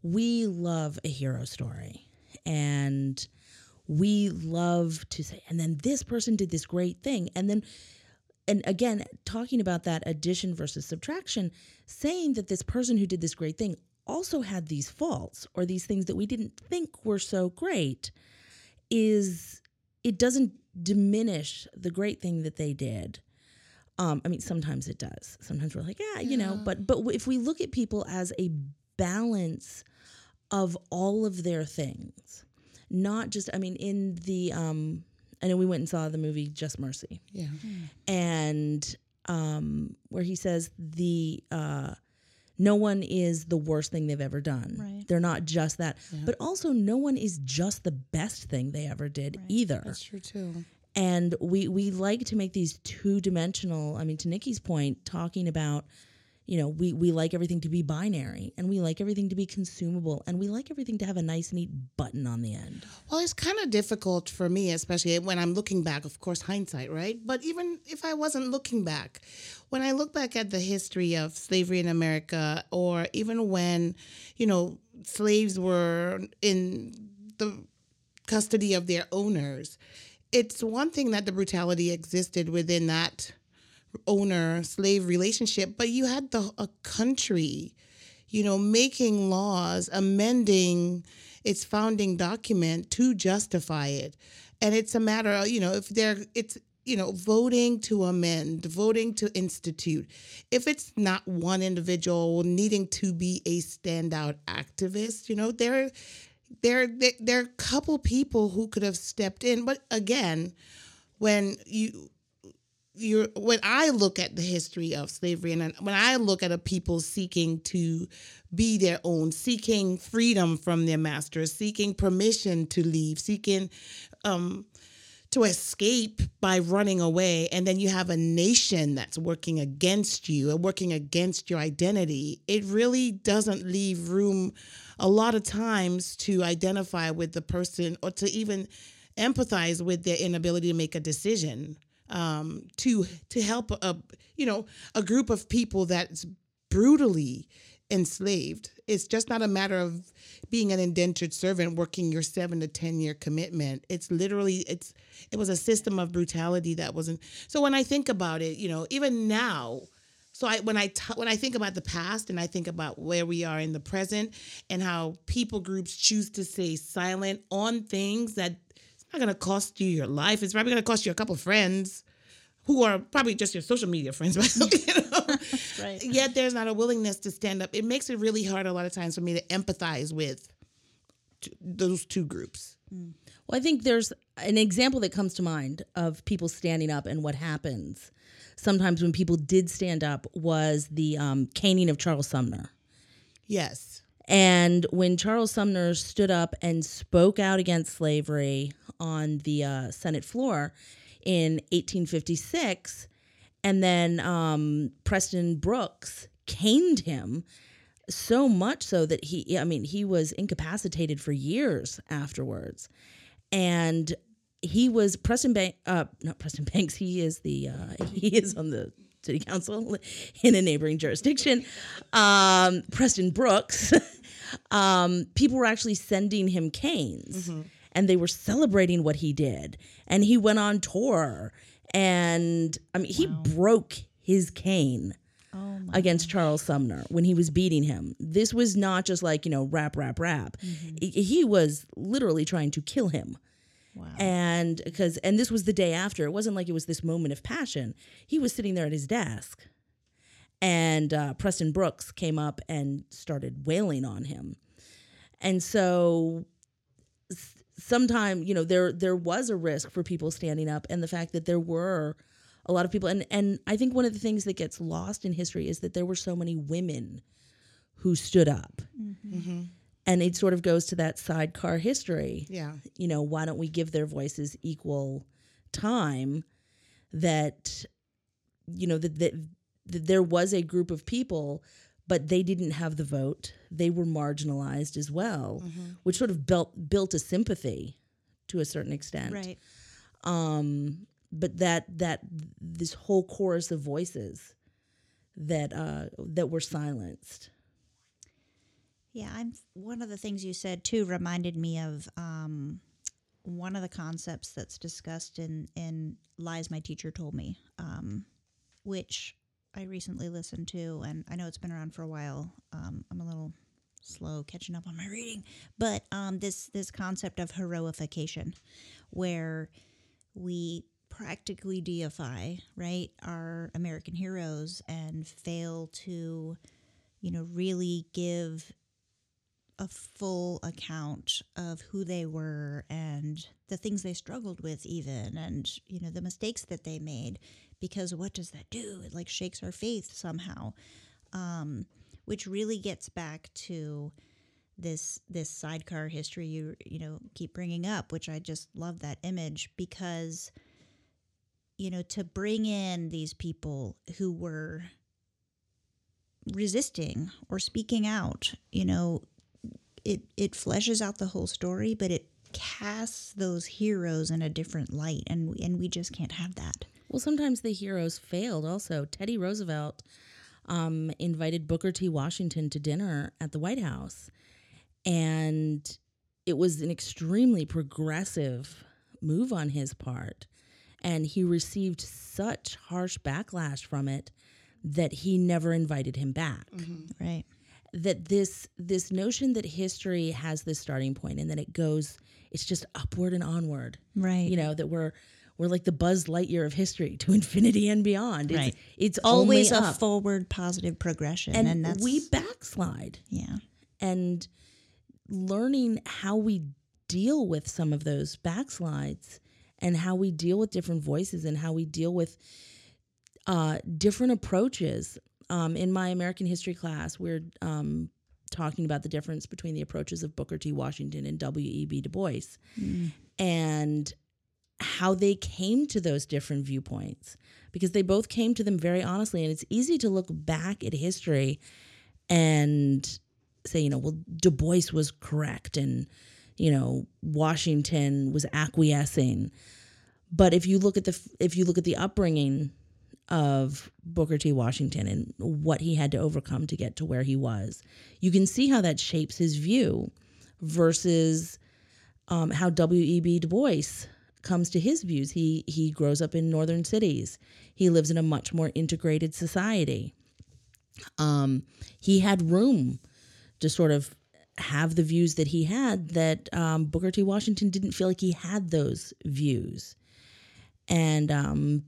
we love a hero story. And we love to say, and then this person did this great thing. And then, and again, talking about that addition versus subtraction, saying that this person who did this great thing also had these faults or these things that we didn't think were so great is it doesn't diminish the great thing that they did. Um, I mean, sometimes it does. Sometimes we're like, yeah, you know, but but if we look at people as a balance of all of their things, not just. I mean, in the um, I know we went and saw the movie Just Mercy, Yeah. and um, where he says the uh, no one is the worst thing they've ever done. Right. They're not just that, but also no one is just the best thing they ever did either. That's true too. And we we like to make these two dimensional. I mean, to Nikki's point, talking about. You know, we, we like everything to be binary and we like everything to be consumable and we like everything to have a nice, neat button on the end. Well, it's kind of difficult for me, especially when I'm looking back, of course, hindsight, right? But even if I wasn't looking back, when I look back at the history of slavery in America, or even when, you know, slaves were in the custody of their owners, it's one thing that the brutality existed within that owner slave relationship, but you had the a country, you know, making laws, amending its founding document to justify it. And it's a matter of, you know, if they're it's you know, voting to amend, voting to institute. If it's not one individual needing to be a standout activist, you know, there there there, there are a couple people who could have stepped in. But again, when you you're when I look at the history of slavery and when I look at a people seeking to be their own, seeking freedom from their masters, seeking permission to leave, seeking um, to escape by running away, and then you have a nation that's working against you and working against your identity, it really doesn't leave room a lot of times to identify with the person or to even empathize with their inability to make a decision um, to to help a you know a group of people that's brutally enslaved. It's just not a matter of being an indentured servant working your seven to ten year commitment. It's literally it's it was a system of brutality that wasn't. So when I think about it, you know, even now. So I when I t- when I think about the past and I think about where we are in the present and how people groups choose to stay silent on things that not going to cost you your life. It's probably going to cost you a couple friends who are probably just your social media friends. But, <laughs> you know? <laughs> Right. Yet there's not a willingness to stand up. It makes it really hard a lot of times for me to empathize with t- those two groups. Well, I think there's an example that comes to mind of people standing up and what happens sometimes when people did stand up was the um, caning of Charles Sumner. Yes. And when Charles Sumner stood up and spoke out against slavery on the uh, Senate floor in 1856, and then um, Preston Brooks caned him so much so that he, I mean, he was incapacitated for years afterwards. And he was Preston Bank, uh, not Preston Banks. He is the uh, <laughs> he is on the city council <laughs> in a neighboring jurisdiction. Um, Preston Brooks. <laughs> um, people were actually sending him canes, and they were celebrating what he did. And he went on tour, and I mean, he broke his cane Oh against Charles Sumner when he was beating him. This was not just like, you know, rap, rap, rap. He- He was literally trying to kill him. Wow. And because, and this was the day after. It wasn't like it was this moment of passion. He was sitting there at his desk. And uh, Preston Brooks came up and started wailing on him. And so sometime, you know, there there was a risk for people standing up and the fact that there were a lot of people and and I think one of the things that gets lost in history is that there were so many women who stood up. And it sort of goes to that sidecar history. Yeah. You know, why don't we give their voices equal time that you know that, that that there was a group of people but they didn't have the vote they were marginalized as well which sort of built built a sympathy to a certain extent Right. um but that that this whole chorus of voices that uh that were silenced Yeah, I'm one of the things you said too reminded me of um, one of the concepts that's discussed in in lies my teacher told me, um, which I recently listened to, and I know it's been around for a while. Um, I'm a little slow catching up on my reading, but um, this this concept of heroification, where we practically deify right our American heroes and fail to, you know, really give a full account of who they were and the things they struggled with even and you know the mistakes that they made because what does that do? It like shakes our faith somehow um, which really gets back to this this sidecar history you you know keep bringing up which i just love that image because you know to bring in these people who were resisting or speaking out you know it it fleshes out the whole story, but it casts those heroes in a different light, and and we just can't have that. Well, sometimes the heroes failed. Also, Teddy Roosevelt um, invited Booker T. Washington to dinner at the White House, and it was an extremely progressive move on his part, and he received such harsh backlash from it that he never invited him back Right. That this this notion that history has this starting point and that it goes it's just upward and onward Right. you know that we're we're like the buzz lightyear of history to infinity and beyond it's, Right. it's Always a up. forward positive progression, and, and, that's we backslide yeah. and learning how we deal with some of those backslides and how we deal with different voices and how we deal with uh, different approaches. Um, in my American history class, we're um, talking about the difference between the approaches of Booker T. Washington and W.E.B. Du Bois and how they came to those different viewpoints because they both came to them very honestly. And it's easy to look back at history and say, you know, well, Du Bois was correct and, you know, Washington was acquiescing. But if you look at the if you look at the upbringing of Booker T. Washington and what he had to overcome to get to where he was, you can see how that shapes his view versus um, how W.E.B. Du Bois comes to his views. He he grows up in northern cities. He lives in a much more integrated society. Um, he had room to sort of have the views that he had that um, Booker T. Washington didn't feel like he had those views, and um,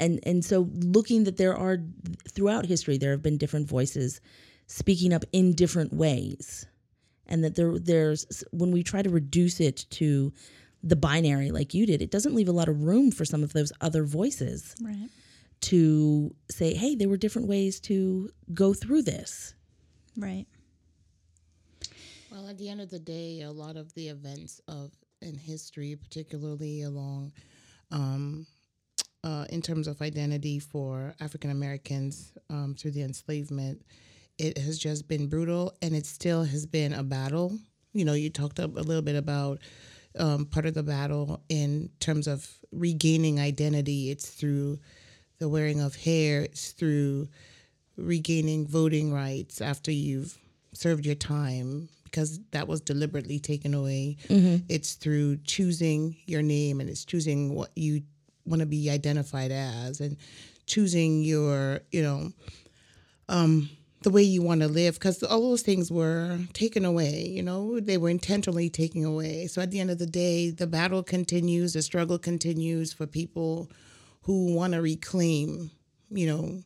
and and so looking that there are throughout history there have been different voices speaking up in different ways and that there there's when we try to reduce it to the binary like you did it doesn't leave a lot of room for some of those other voices Right. to say hey there were different ways to go through this Right. Well, at the end of the day, a lot of the events of in history, particularly along, um, uh, in terms of identity for African Americans um, through the enslavement, it has just been brutal, and it still has been a battle. You know, you talked a, little bit about um, part of the battle in terms of regaining identity. It's through the wearing of hair. It's through regaining voting rights after you've served your time because that was deliberately taken away. It's through choosing your name and it's choosing what you want to be identified as and choosing your, you know, um, the way you want to live because all those things were taken away, you know, they were intentionally taken away. So at the end of the day, the battle continues, the struggle continues for people who want to reclaim, you know,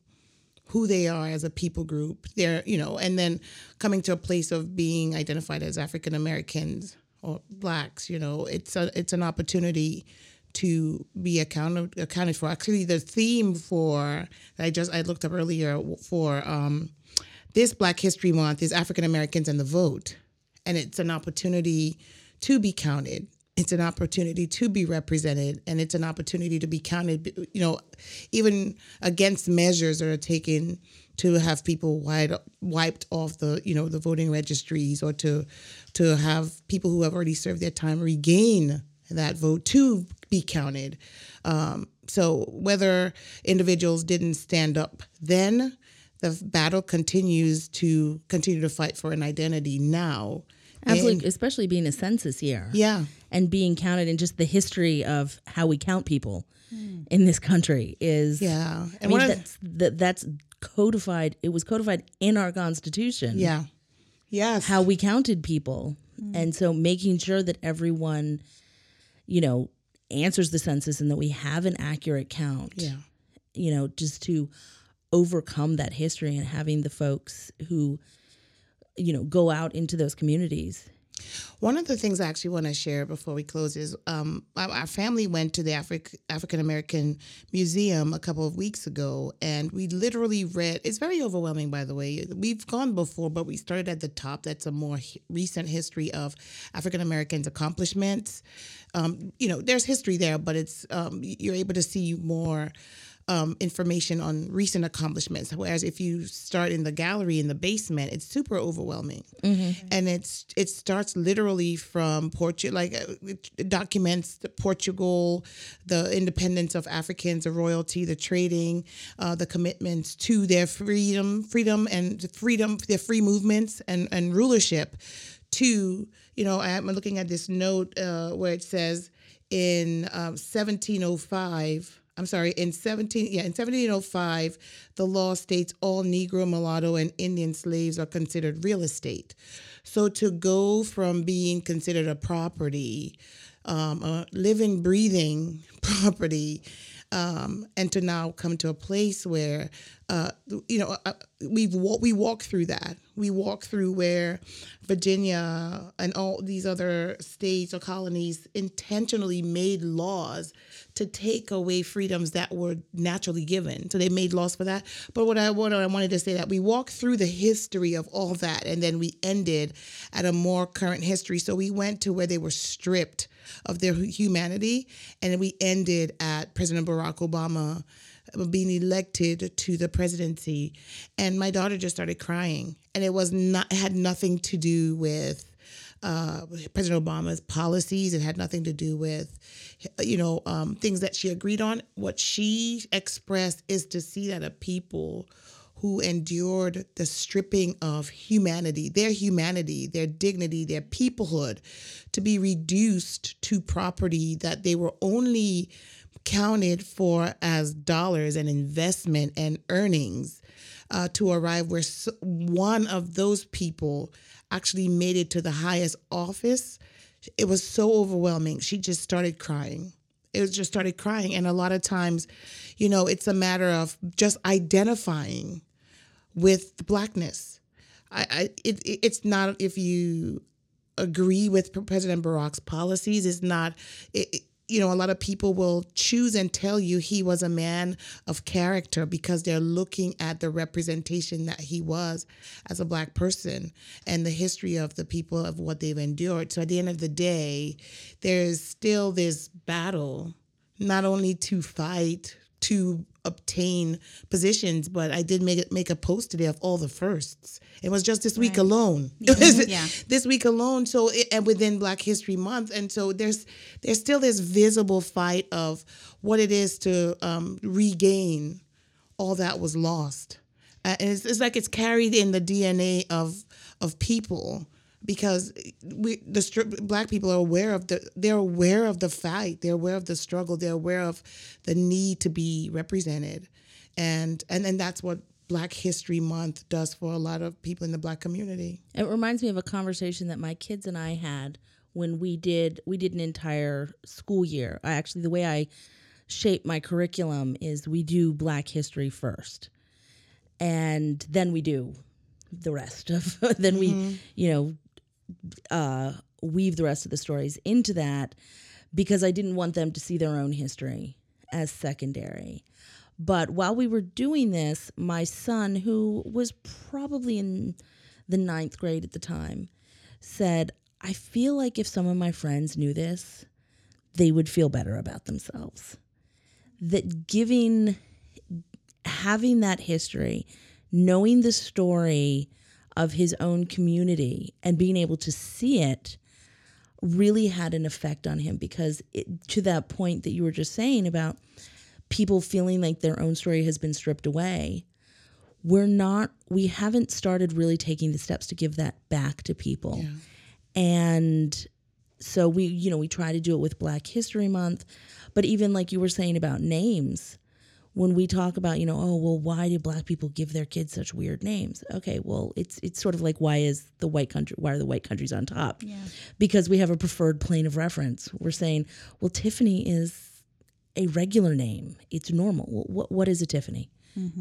who they are as a people group. They're, you know, and then coming to a place of being identified as African Americans or blacks, you know, it's a it's an opportunity to be accounted accounted for. Actually, the theme for I just I looked up earlier for um, this Black History Month is African Americans and the vote, and it's an opportunity to be counted. It's an opportunity to be represented. And it's an opportunity to be counted you know even against measures that are taken to have people wide, wiped off the you know the voting registries or to to have people who have already served their time regain that vote to be counted um, so whether individuals didn't stand up then the battle continues to continue to fight for an identity now Absolutely, and, especially being a census year. Yeah. And being counted in just the history of how we count people mm. in this country is Yeah. And I mean that's that, that's codified it was codified in our constitution. Yeah. Yes. How we counted people. Mm. And so making sure that everyone you know answers the census and that we have an accurate count. Yeah. You know, just to overcome that history and having the folks who you know go out into those communities one of the things I actually want to share before we close is um, our family went to the Afri- African American Museum a couple of weeks ago, and we literally read. It's very overwhelming, by the way. We've gone before, but we started at the top. That's a more recent history of African Americans' accomplishments. Um, you know, there's history there, but it's um, you're able to see more um, information on recent accomplishments. Whereas if you start in the gallery in the basement, it's super overwhelming, mm-hmm. and it's it starts literally from Portugal, like uh, it documents the Portugal, the independence of Africans, the royalty, the trading, uh, the commitments to their freedom, freedom and freedom, their free movements and and rulership. To you know, I'm looking at this note uh, where it says in 1705 um, I'm sorry, in 17 yeah, in 1705, the law states all Negro, mulatto, and Indian slaves are considered real estate. So to go from being considered a property, um, a living, breathing <laughs> property, um, and to now come to a place where uh, you know uh, we we walk through that we walk through where Virginia and all these other states or colonies intentionally made laws to take away freedoms that were naturally given. So they made laws for that. But what I what I wanted to say that we walked through the history of all that, and then we ended at a more current history. So we went to where they were stripped of their humanity, and we ended at President Barack Obama being elected to the presidency and my daughter just started crying and it was not it had nothing to do with uh, President Obama's policies. It had nothing to do with, you know, um, things that she agreed on. What she expressed is to see that a people who endured the stripping of humanity, their humanity, their dignity, their peoplehood, to be reduced to property that they were only counted for as dollars and investment and earnings uh, to arrive where one of those people actually made it to the highest office, it was so overwhelming. She just started crying. It just started crying. And a lot of times, you know, it's a matter of just identifying with the blackness. I, I it, it's not if you agree with President Barack's policies. It's not. It, you know, a lot of people will choose and tell you he was a man of character because they're looking at the representation that he was as a black person and the history of the people of what they've endured. So at the end of the day, there's still this battle, not only to fight to obtain positions, but I did make it make a post today of all the firsts. It was just this week right. alone. <laughs> Mm-hmm. yeah. this week alone. So it, and within Black History Month, and so there's there's still this visible fight of what it is to um, regain all that was lost. Uh, and it's, it's like it's carried in the DNA of of people because we the black people are aware of the they're aware of the fight. They're aware of the struggle. They're aware of the need to be represented. And and and that's what black history month does for a lot of people in the black community. It reminds me of a conversation that my kids and i had when we did we did an entire school year. I actually the way i shape my curriculum is we do black history first and then we do the rest of <laughs> then mm-hmm. we you know uh, weave the rest of the stories into that because I didn't want them to see their own history as secondary. But while we were doing this, my son, who was probably in the ninth grade at the time, said, I feel like if some of my friends knew this, they would feel better about themselves. That giving, having that history, knowing the story of his own community and being able to see it really had an effect on him because it, to that point that you were just saying about people feeling like their own story has been stripped away we're not we haven't started really taking the steps to give that back to people. And so we you know we try to do it with black history month but even like you were saying about names when we talk about you know oh well why do black people give their kids such weird names? Okay well it's it's sort of like why is the white country why are the white countries on top? Yeah. because we have a preferred plane of reference. We're saying well tiffany is a regular name. It's normal. Well, what, what is a tiffany?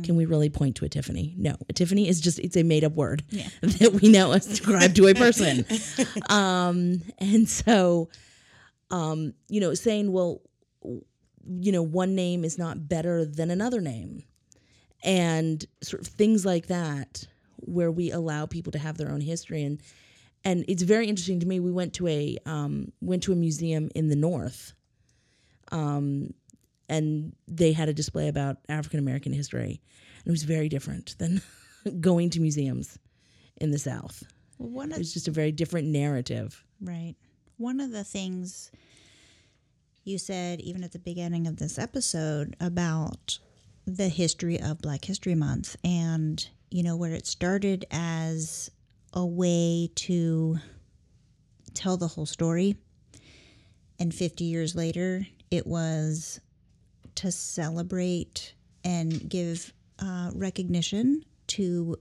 Can we really point to a tiffany? No. A tiffany is just it's a made-up word Yeah. <laughs> that we now ascribe to a person. <laughs> Um and so um you know saying well you know one name is not better than another name. And sort of things like that where we allow people to have their own history. And and it's very interesting to me. We went to a um, went to a museum in the north um, and they had a display about african american history. And it was very different than <laughs> going to museums in the south. Well, one it was just a very different narrative. Right. One of the things you said, even at the beginning of this episode, about the history of Black History Month and, you know, where it started as a way to tell the whole story. And 50 years later, it was to celebrate and give uh, recognition to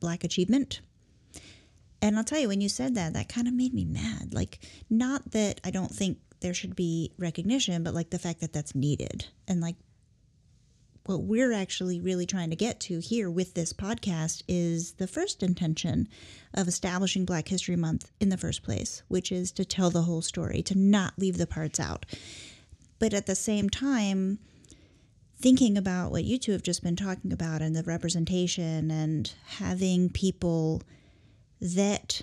Black achievement. And I'll tell you, when you said that, that kind of made me mad. Like, not that I don't think there should be recognition, but like the fact that that's needed. And like, what we're actually really trying to get to here with this podcast is the first intention of establishing Black History Month in the first place, which is to tell the whole story, to not leave the parts out. But at the same time, thinking about what you two have just been talking about and the representation and having people that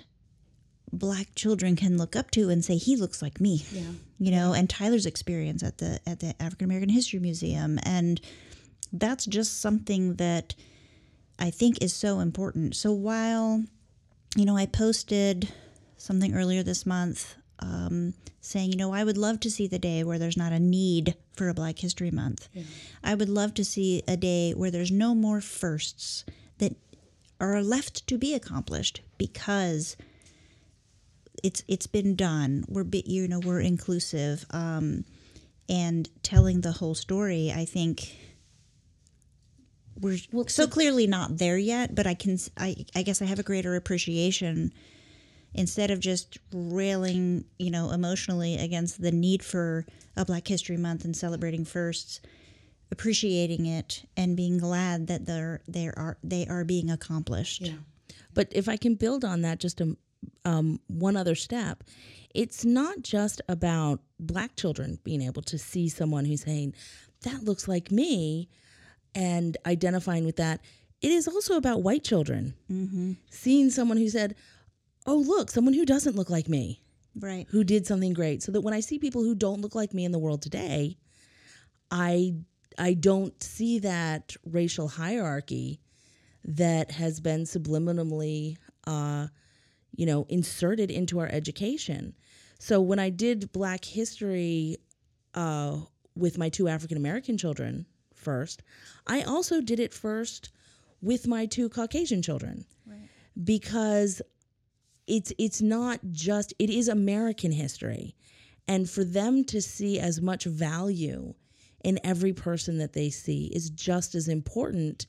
black children can look up to and say he looks like me Yeah. you know and tyler's experience at the at the african american history museum. And that's just something that i think is so important. So while you know i posted something earlier this month um, saying you know i would love to see the day where there's not a need for a black history month. I would love to see a day where there's no more firsts that are left to be accomplished because it's it's been done. We're be, you know we're inclusive, um, and telling the whole story. I think we're so clearly not there yet. But I can I I guess I have a greater appreciation instead of just railing you know emotionally against the need for a Black History Month and celebrating firsts. Appreciating it and being glad that they're they are they are being accomplished. Yeah. But if I can build on that just a, um, one other step, it's not just about black children being able to see someone who's saying, that looks like me, and identifying with that. It is also about white children seeing someone who said, oh, look, someone who doesn't look like me, Right. who did something great. So that when I see people who don't look like me in the world today, I I don't see that racial hierarchy that has been subliminally, uh, you know, inserted into our education. So when I did Black History uh, with my two African American children first, I also did it first with my two Caucasian children. Because it's it's not just it is American history, and for them to see as much value in every person that they see is just as important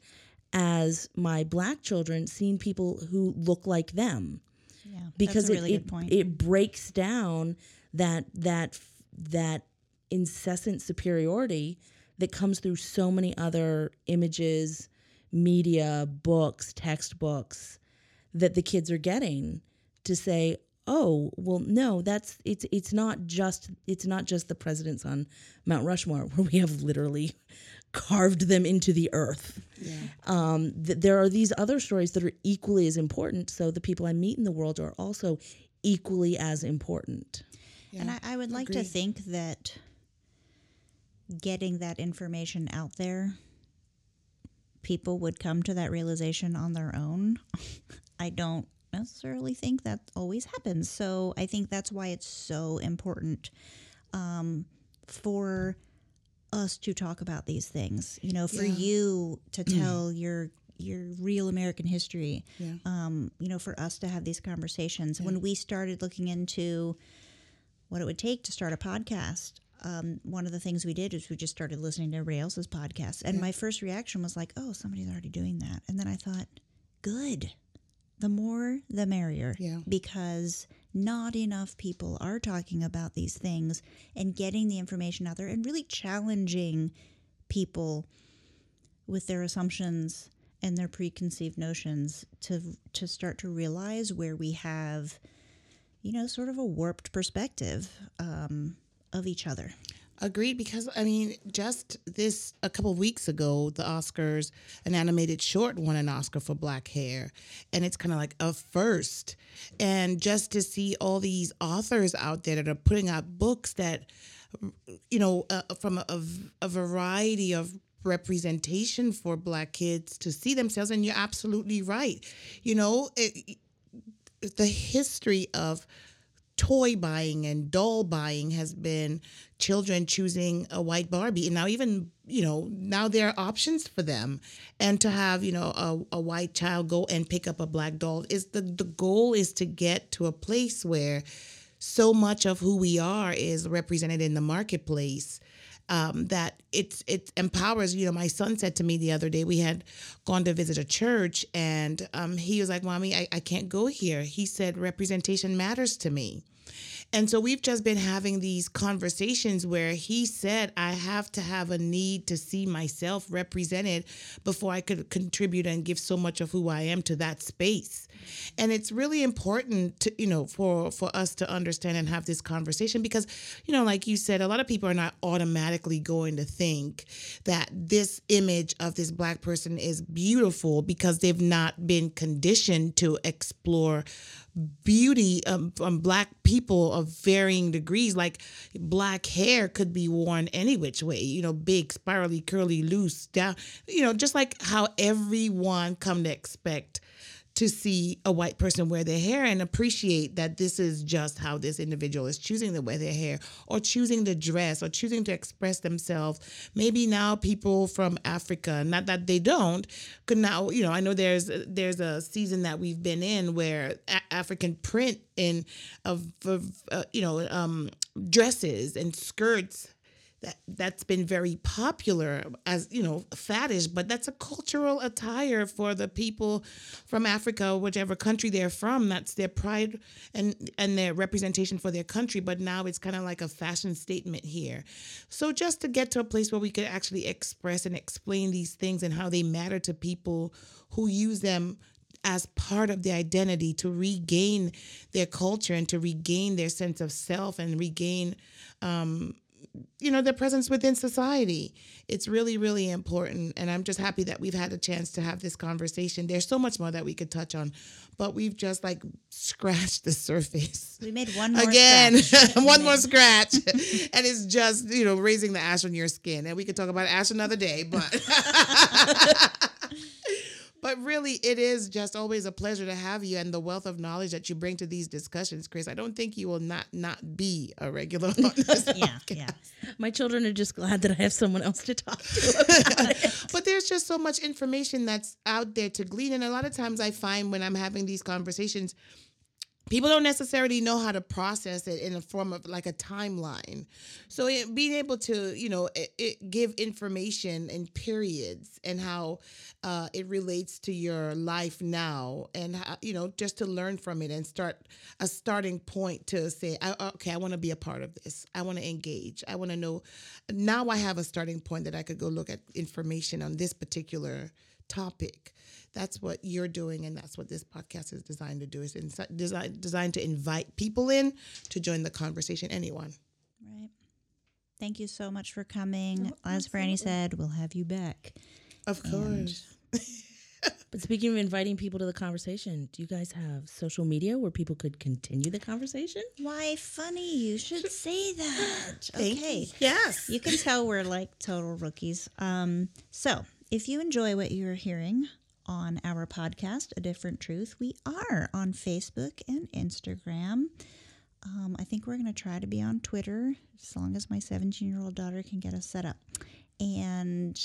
as my black children seeing people who look like them Yeah. because really it, it it breaks down that that that incessant superiority that comes through so many other images, media, books, textbooks that the kids are getting to say, "Oh, well no, that's it's it's not just it's not just the presidents on Mount Rushmore <laughs> where we have literally carved them into the earth." um, th- there are these other stories that are equally as important. So the people I meet in the world are also equally as important. And I, I would like to think that getting that information out there, people would come to that realization on their own. <laughs> I don't necessarily think that always happens. So I think that's why it's so important um, for us to talk about these things. You know, for Yeah. you to tell your your real American history. Yeah. Um, you know, for us to have these conversations. When we started looking into what it would take to start a podcast, um, one of the things we did is we just started listening to everybody else's podcasts. And my first reaction was like, oh, somebody's already doing that. And then I thought, good. The more, the merrier. Yeah. Because not enough people are talking about these things and getting the information out there and really challenging people with their assumptions and their preconceived notions to to start to realize where we have you know sort of a warped perspective um, of each other Agreed, because I mean, just this a couple of weeks ago, the Oscars, an animated short won an Oscar for Black Hair, and it's kind of like a first. And just to see all these authors out there that are putting out books that, you know, uh, from a, a variety of representation for Black kids to see themselves, and you're absolutely right. You know, it, the history of toy buying and doll buying has been children choosing a white Barbie. And now even, you know, now there are options for them. And to have, you know, a, a white child go and pick up a black doll is the, the goal is to get to a place where so much of who we are is represented in the marketplace um, that it's it empowers. You know, my son said to me the other day we had gone to visit a church, and um, he was like, "Mommy, I, I can't go here." He said, "Representation matters to me." And so we've just been having these conversations where he said, I have to have a need to see myself represented before I could contribute and give so much of who I am to that space. And it's really important to, you know, for for us to understand and have this conversation because, you know, like you said, a lot of people are not automatically going to think that this image of this black person is beautiful because they've not been conditioned to explore beauty um, black people of varying degrees. Like black hair could be worn any which way you know big spirally curly loose down you know just like how everyone come to expect to see a white person wear their hair and appreciate that this is just how this individual is choosing to wear their hair or choosing to dress or choosing to express themselves. Maybe now people from Africa, not that they don't, could now, you know, I know there's there's a season that we've been in where a- African print in of, of uh, you know um, dresses and skirts that that's been very popular as you know faddish but that's a cultural attire for the people from africa whichever country they're from. That's their pride and and their representation for their country but now it's kind of like a fashion statement here. So just to get to a place where we could actually express and explain these things and how they matter to people who use them as part of their identity to regain their culture and to regain their sense of self and regain um, you know their presence within society. It's really really important and i'm just happy that we've had a chance to have this conversation. There's so much more that we could touch on but we've just like scratched the surface. We made one more again <laughs> one more scratch. And it's just you know raising the ash on your skin. And we could talk about ash another day but <laughs> but really it is just always a pleasure to have you and the wealth of knowledge that you bring to these discussions chris i don't think you will not not be a regular <laughs> on this yeah podcast. yeah My children are just glad that I have someone else to talk to. <laughs> but there's just so much information that's out there to glean and a lot of times i find when i'm having these conversations people don't necessarily know how to process it in a form of like a timeline. So it, being able to you know it, it give information in periods and how uh, it relates to your life now and how, you know just to learn from it and start a starting point to say I, okay i want to be a part of this. I want to engage. I want to know. Now i have a starting point that i could go look at information on this particular topic that's what you're doing and that's what this podcast is designed to do is insi- designed designed to invite people in to join the conversation anyone right thank you so much for coming as franny said we'll have you back of course <laughs> But speaking of inviting people to the conversation, do you guys have social media where people could continue the conversation? Why, funny you should say that. <laughs> Okay. Yes. You can tell we're like total rookies. Um, so, if you enjoy what you're hearing on our podcast, A Different Truth, we are on Facebook and Instagram. Um, I think we're going to try to be on Twitter as long as my 17 year old daughter can get us set up. And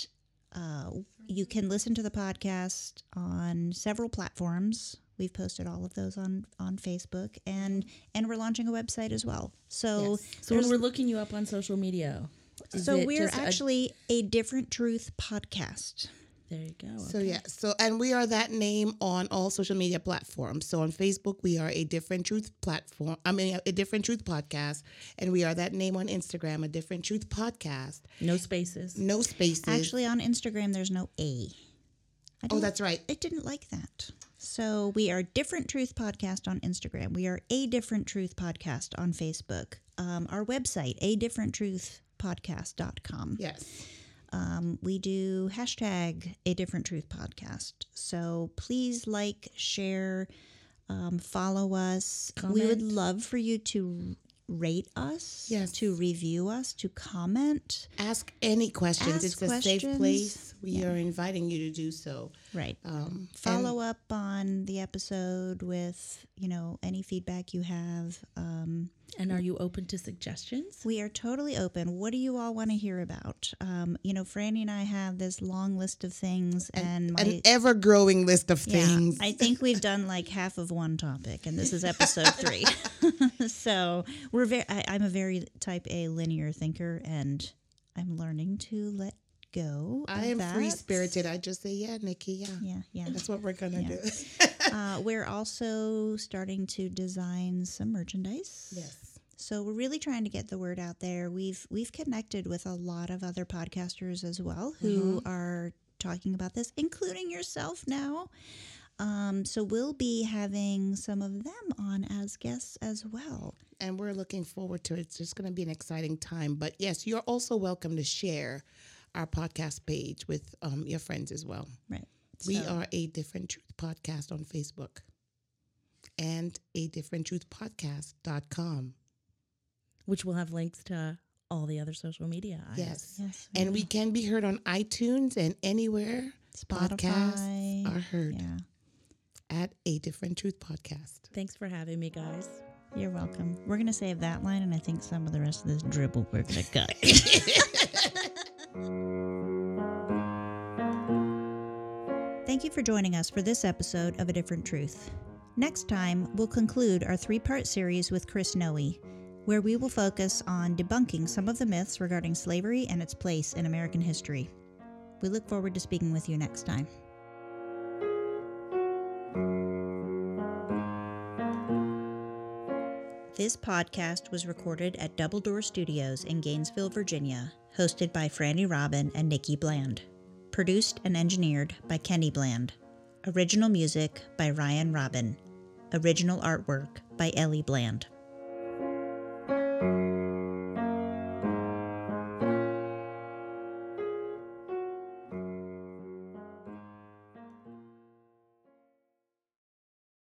uh, you can listen to the podcast on several platforms. We've posted all of those on on Facebook, and and we're launching a website as well. So, So when we're looking you up on social media, so we're just a- actually a, different truth podcast. There you go. So yeah, so and we are that name on all social media platforms. So on Facebook, we are a different truth platform. I mean, a different truth podcast, and we are that name on Instagram, a different truth podcast. no spaces. No spaces. Actually, on Instagram, there's no a. oh, that's right. it didn't like that. So we are different truth podcast on Instagram. We are a different truth podcast on Facebook. Um, our website, a different truth podcast.com. Yes. Um, we do hashtag a different truth podcast. So please like, share, um, follow us. We would love for you to rate us, Yes. to review us, to comment. Ask any questions. Ask it's a safe place. We are inviting you to do so. Right. Um, Follow up on the episode with you know any feedback you have. Um, And are you open to suggestions? we are totally open. What do you all want to hear about? Um, you know, Franny and I have this long list of things, and, my an ever growing list of yeah, things. I think we've done like half of one topic, and this is episode three. <laughs> so we're very. I, I'm a very type A linear thinker, and I'm learning to let go. I of am that. free spirited. I just say, yeah, Nikki, yeah. Yeah, yeah. That's what we're gonna Yeah. do. <laughs> <laughs> Uh, we're also starting to design some merchandise. yes. So we're really trying to get the word out there. We've we've connected with a lot of other podcasters as well who are talking about this, including yourself now. Um, so we'll be having some of them on as guests as well. and we're looking forward to it. It's just going to be an exciting time. But yes, you're also welcome to share our podcast page with um, your friends as well. Right. We So- are a Different Truth podcast on Facebook and a different truth podcast.com. Which will have links to all the other social media. Yes. Yes. And we can be heard on iTunes and anywhere podcasts Spotify. are heard Yeah. at a Different Truth podcast. Thanks for having me, guys. You're welcome. We're gonna save that line, and I think some of the rest of this dribble we're gonna cut. <laughs> <laughs> Thank you for joining us for this episode of A Different Truth. Next time, we'll conclude our three part series with Chris Noe, where we will focus on debunking some of the myths regarding slavery and its place in American history. We look forward to speaking with you next time. This podcast was recorded at Double Door Studios in Gainesville, Virginia, hosted by Franny Robin and Nikki Bland. Produced and engineered by Kenny Bland. Original music by Ryan Robin. Original artwork by Ellie Bland.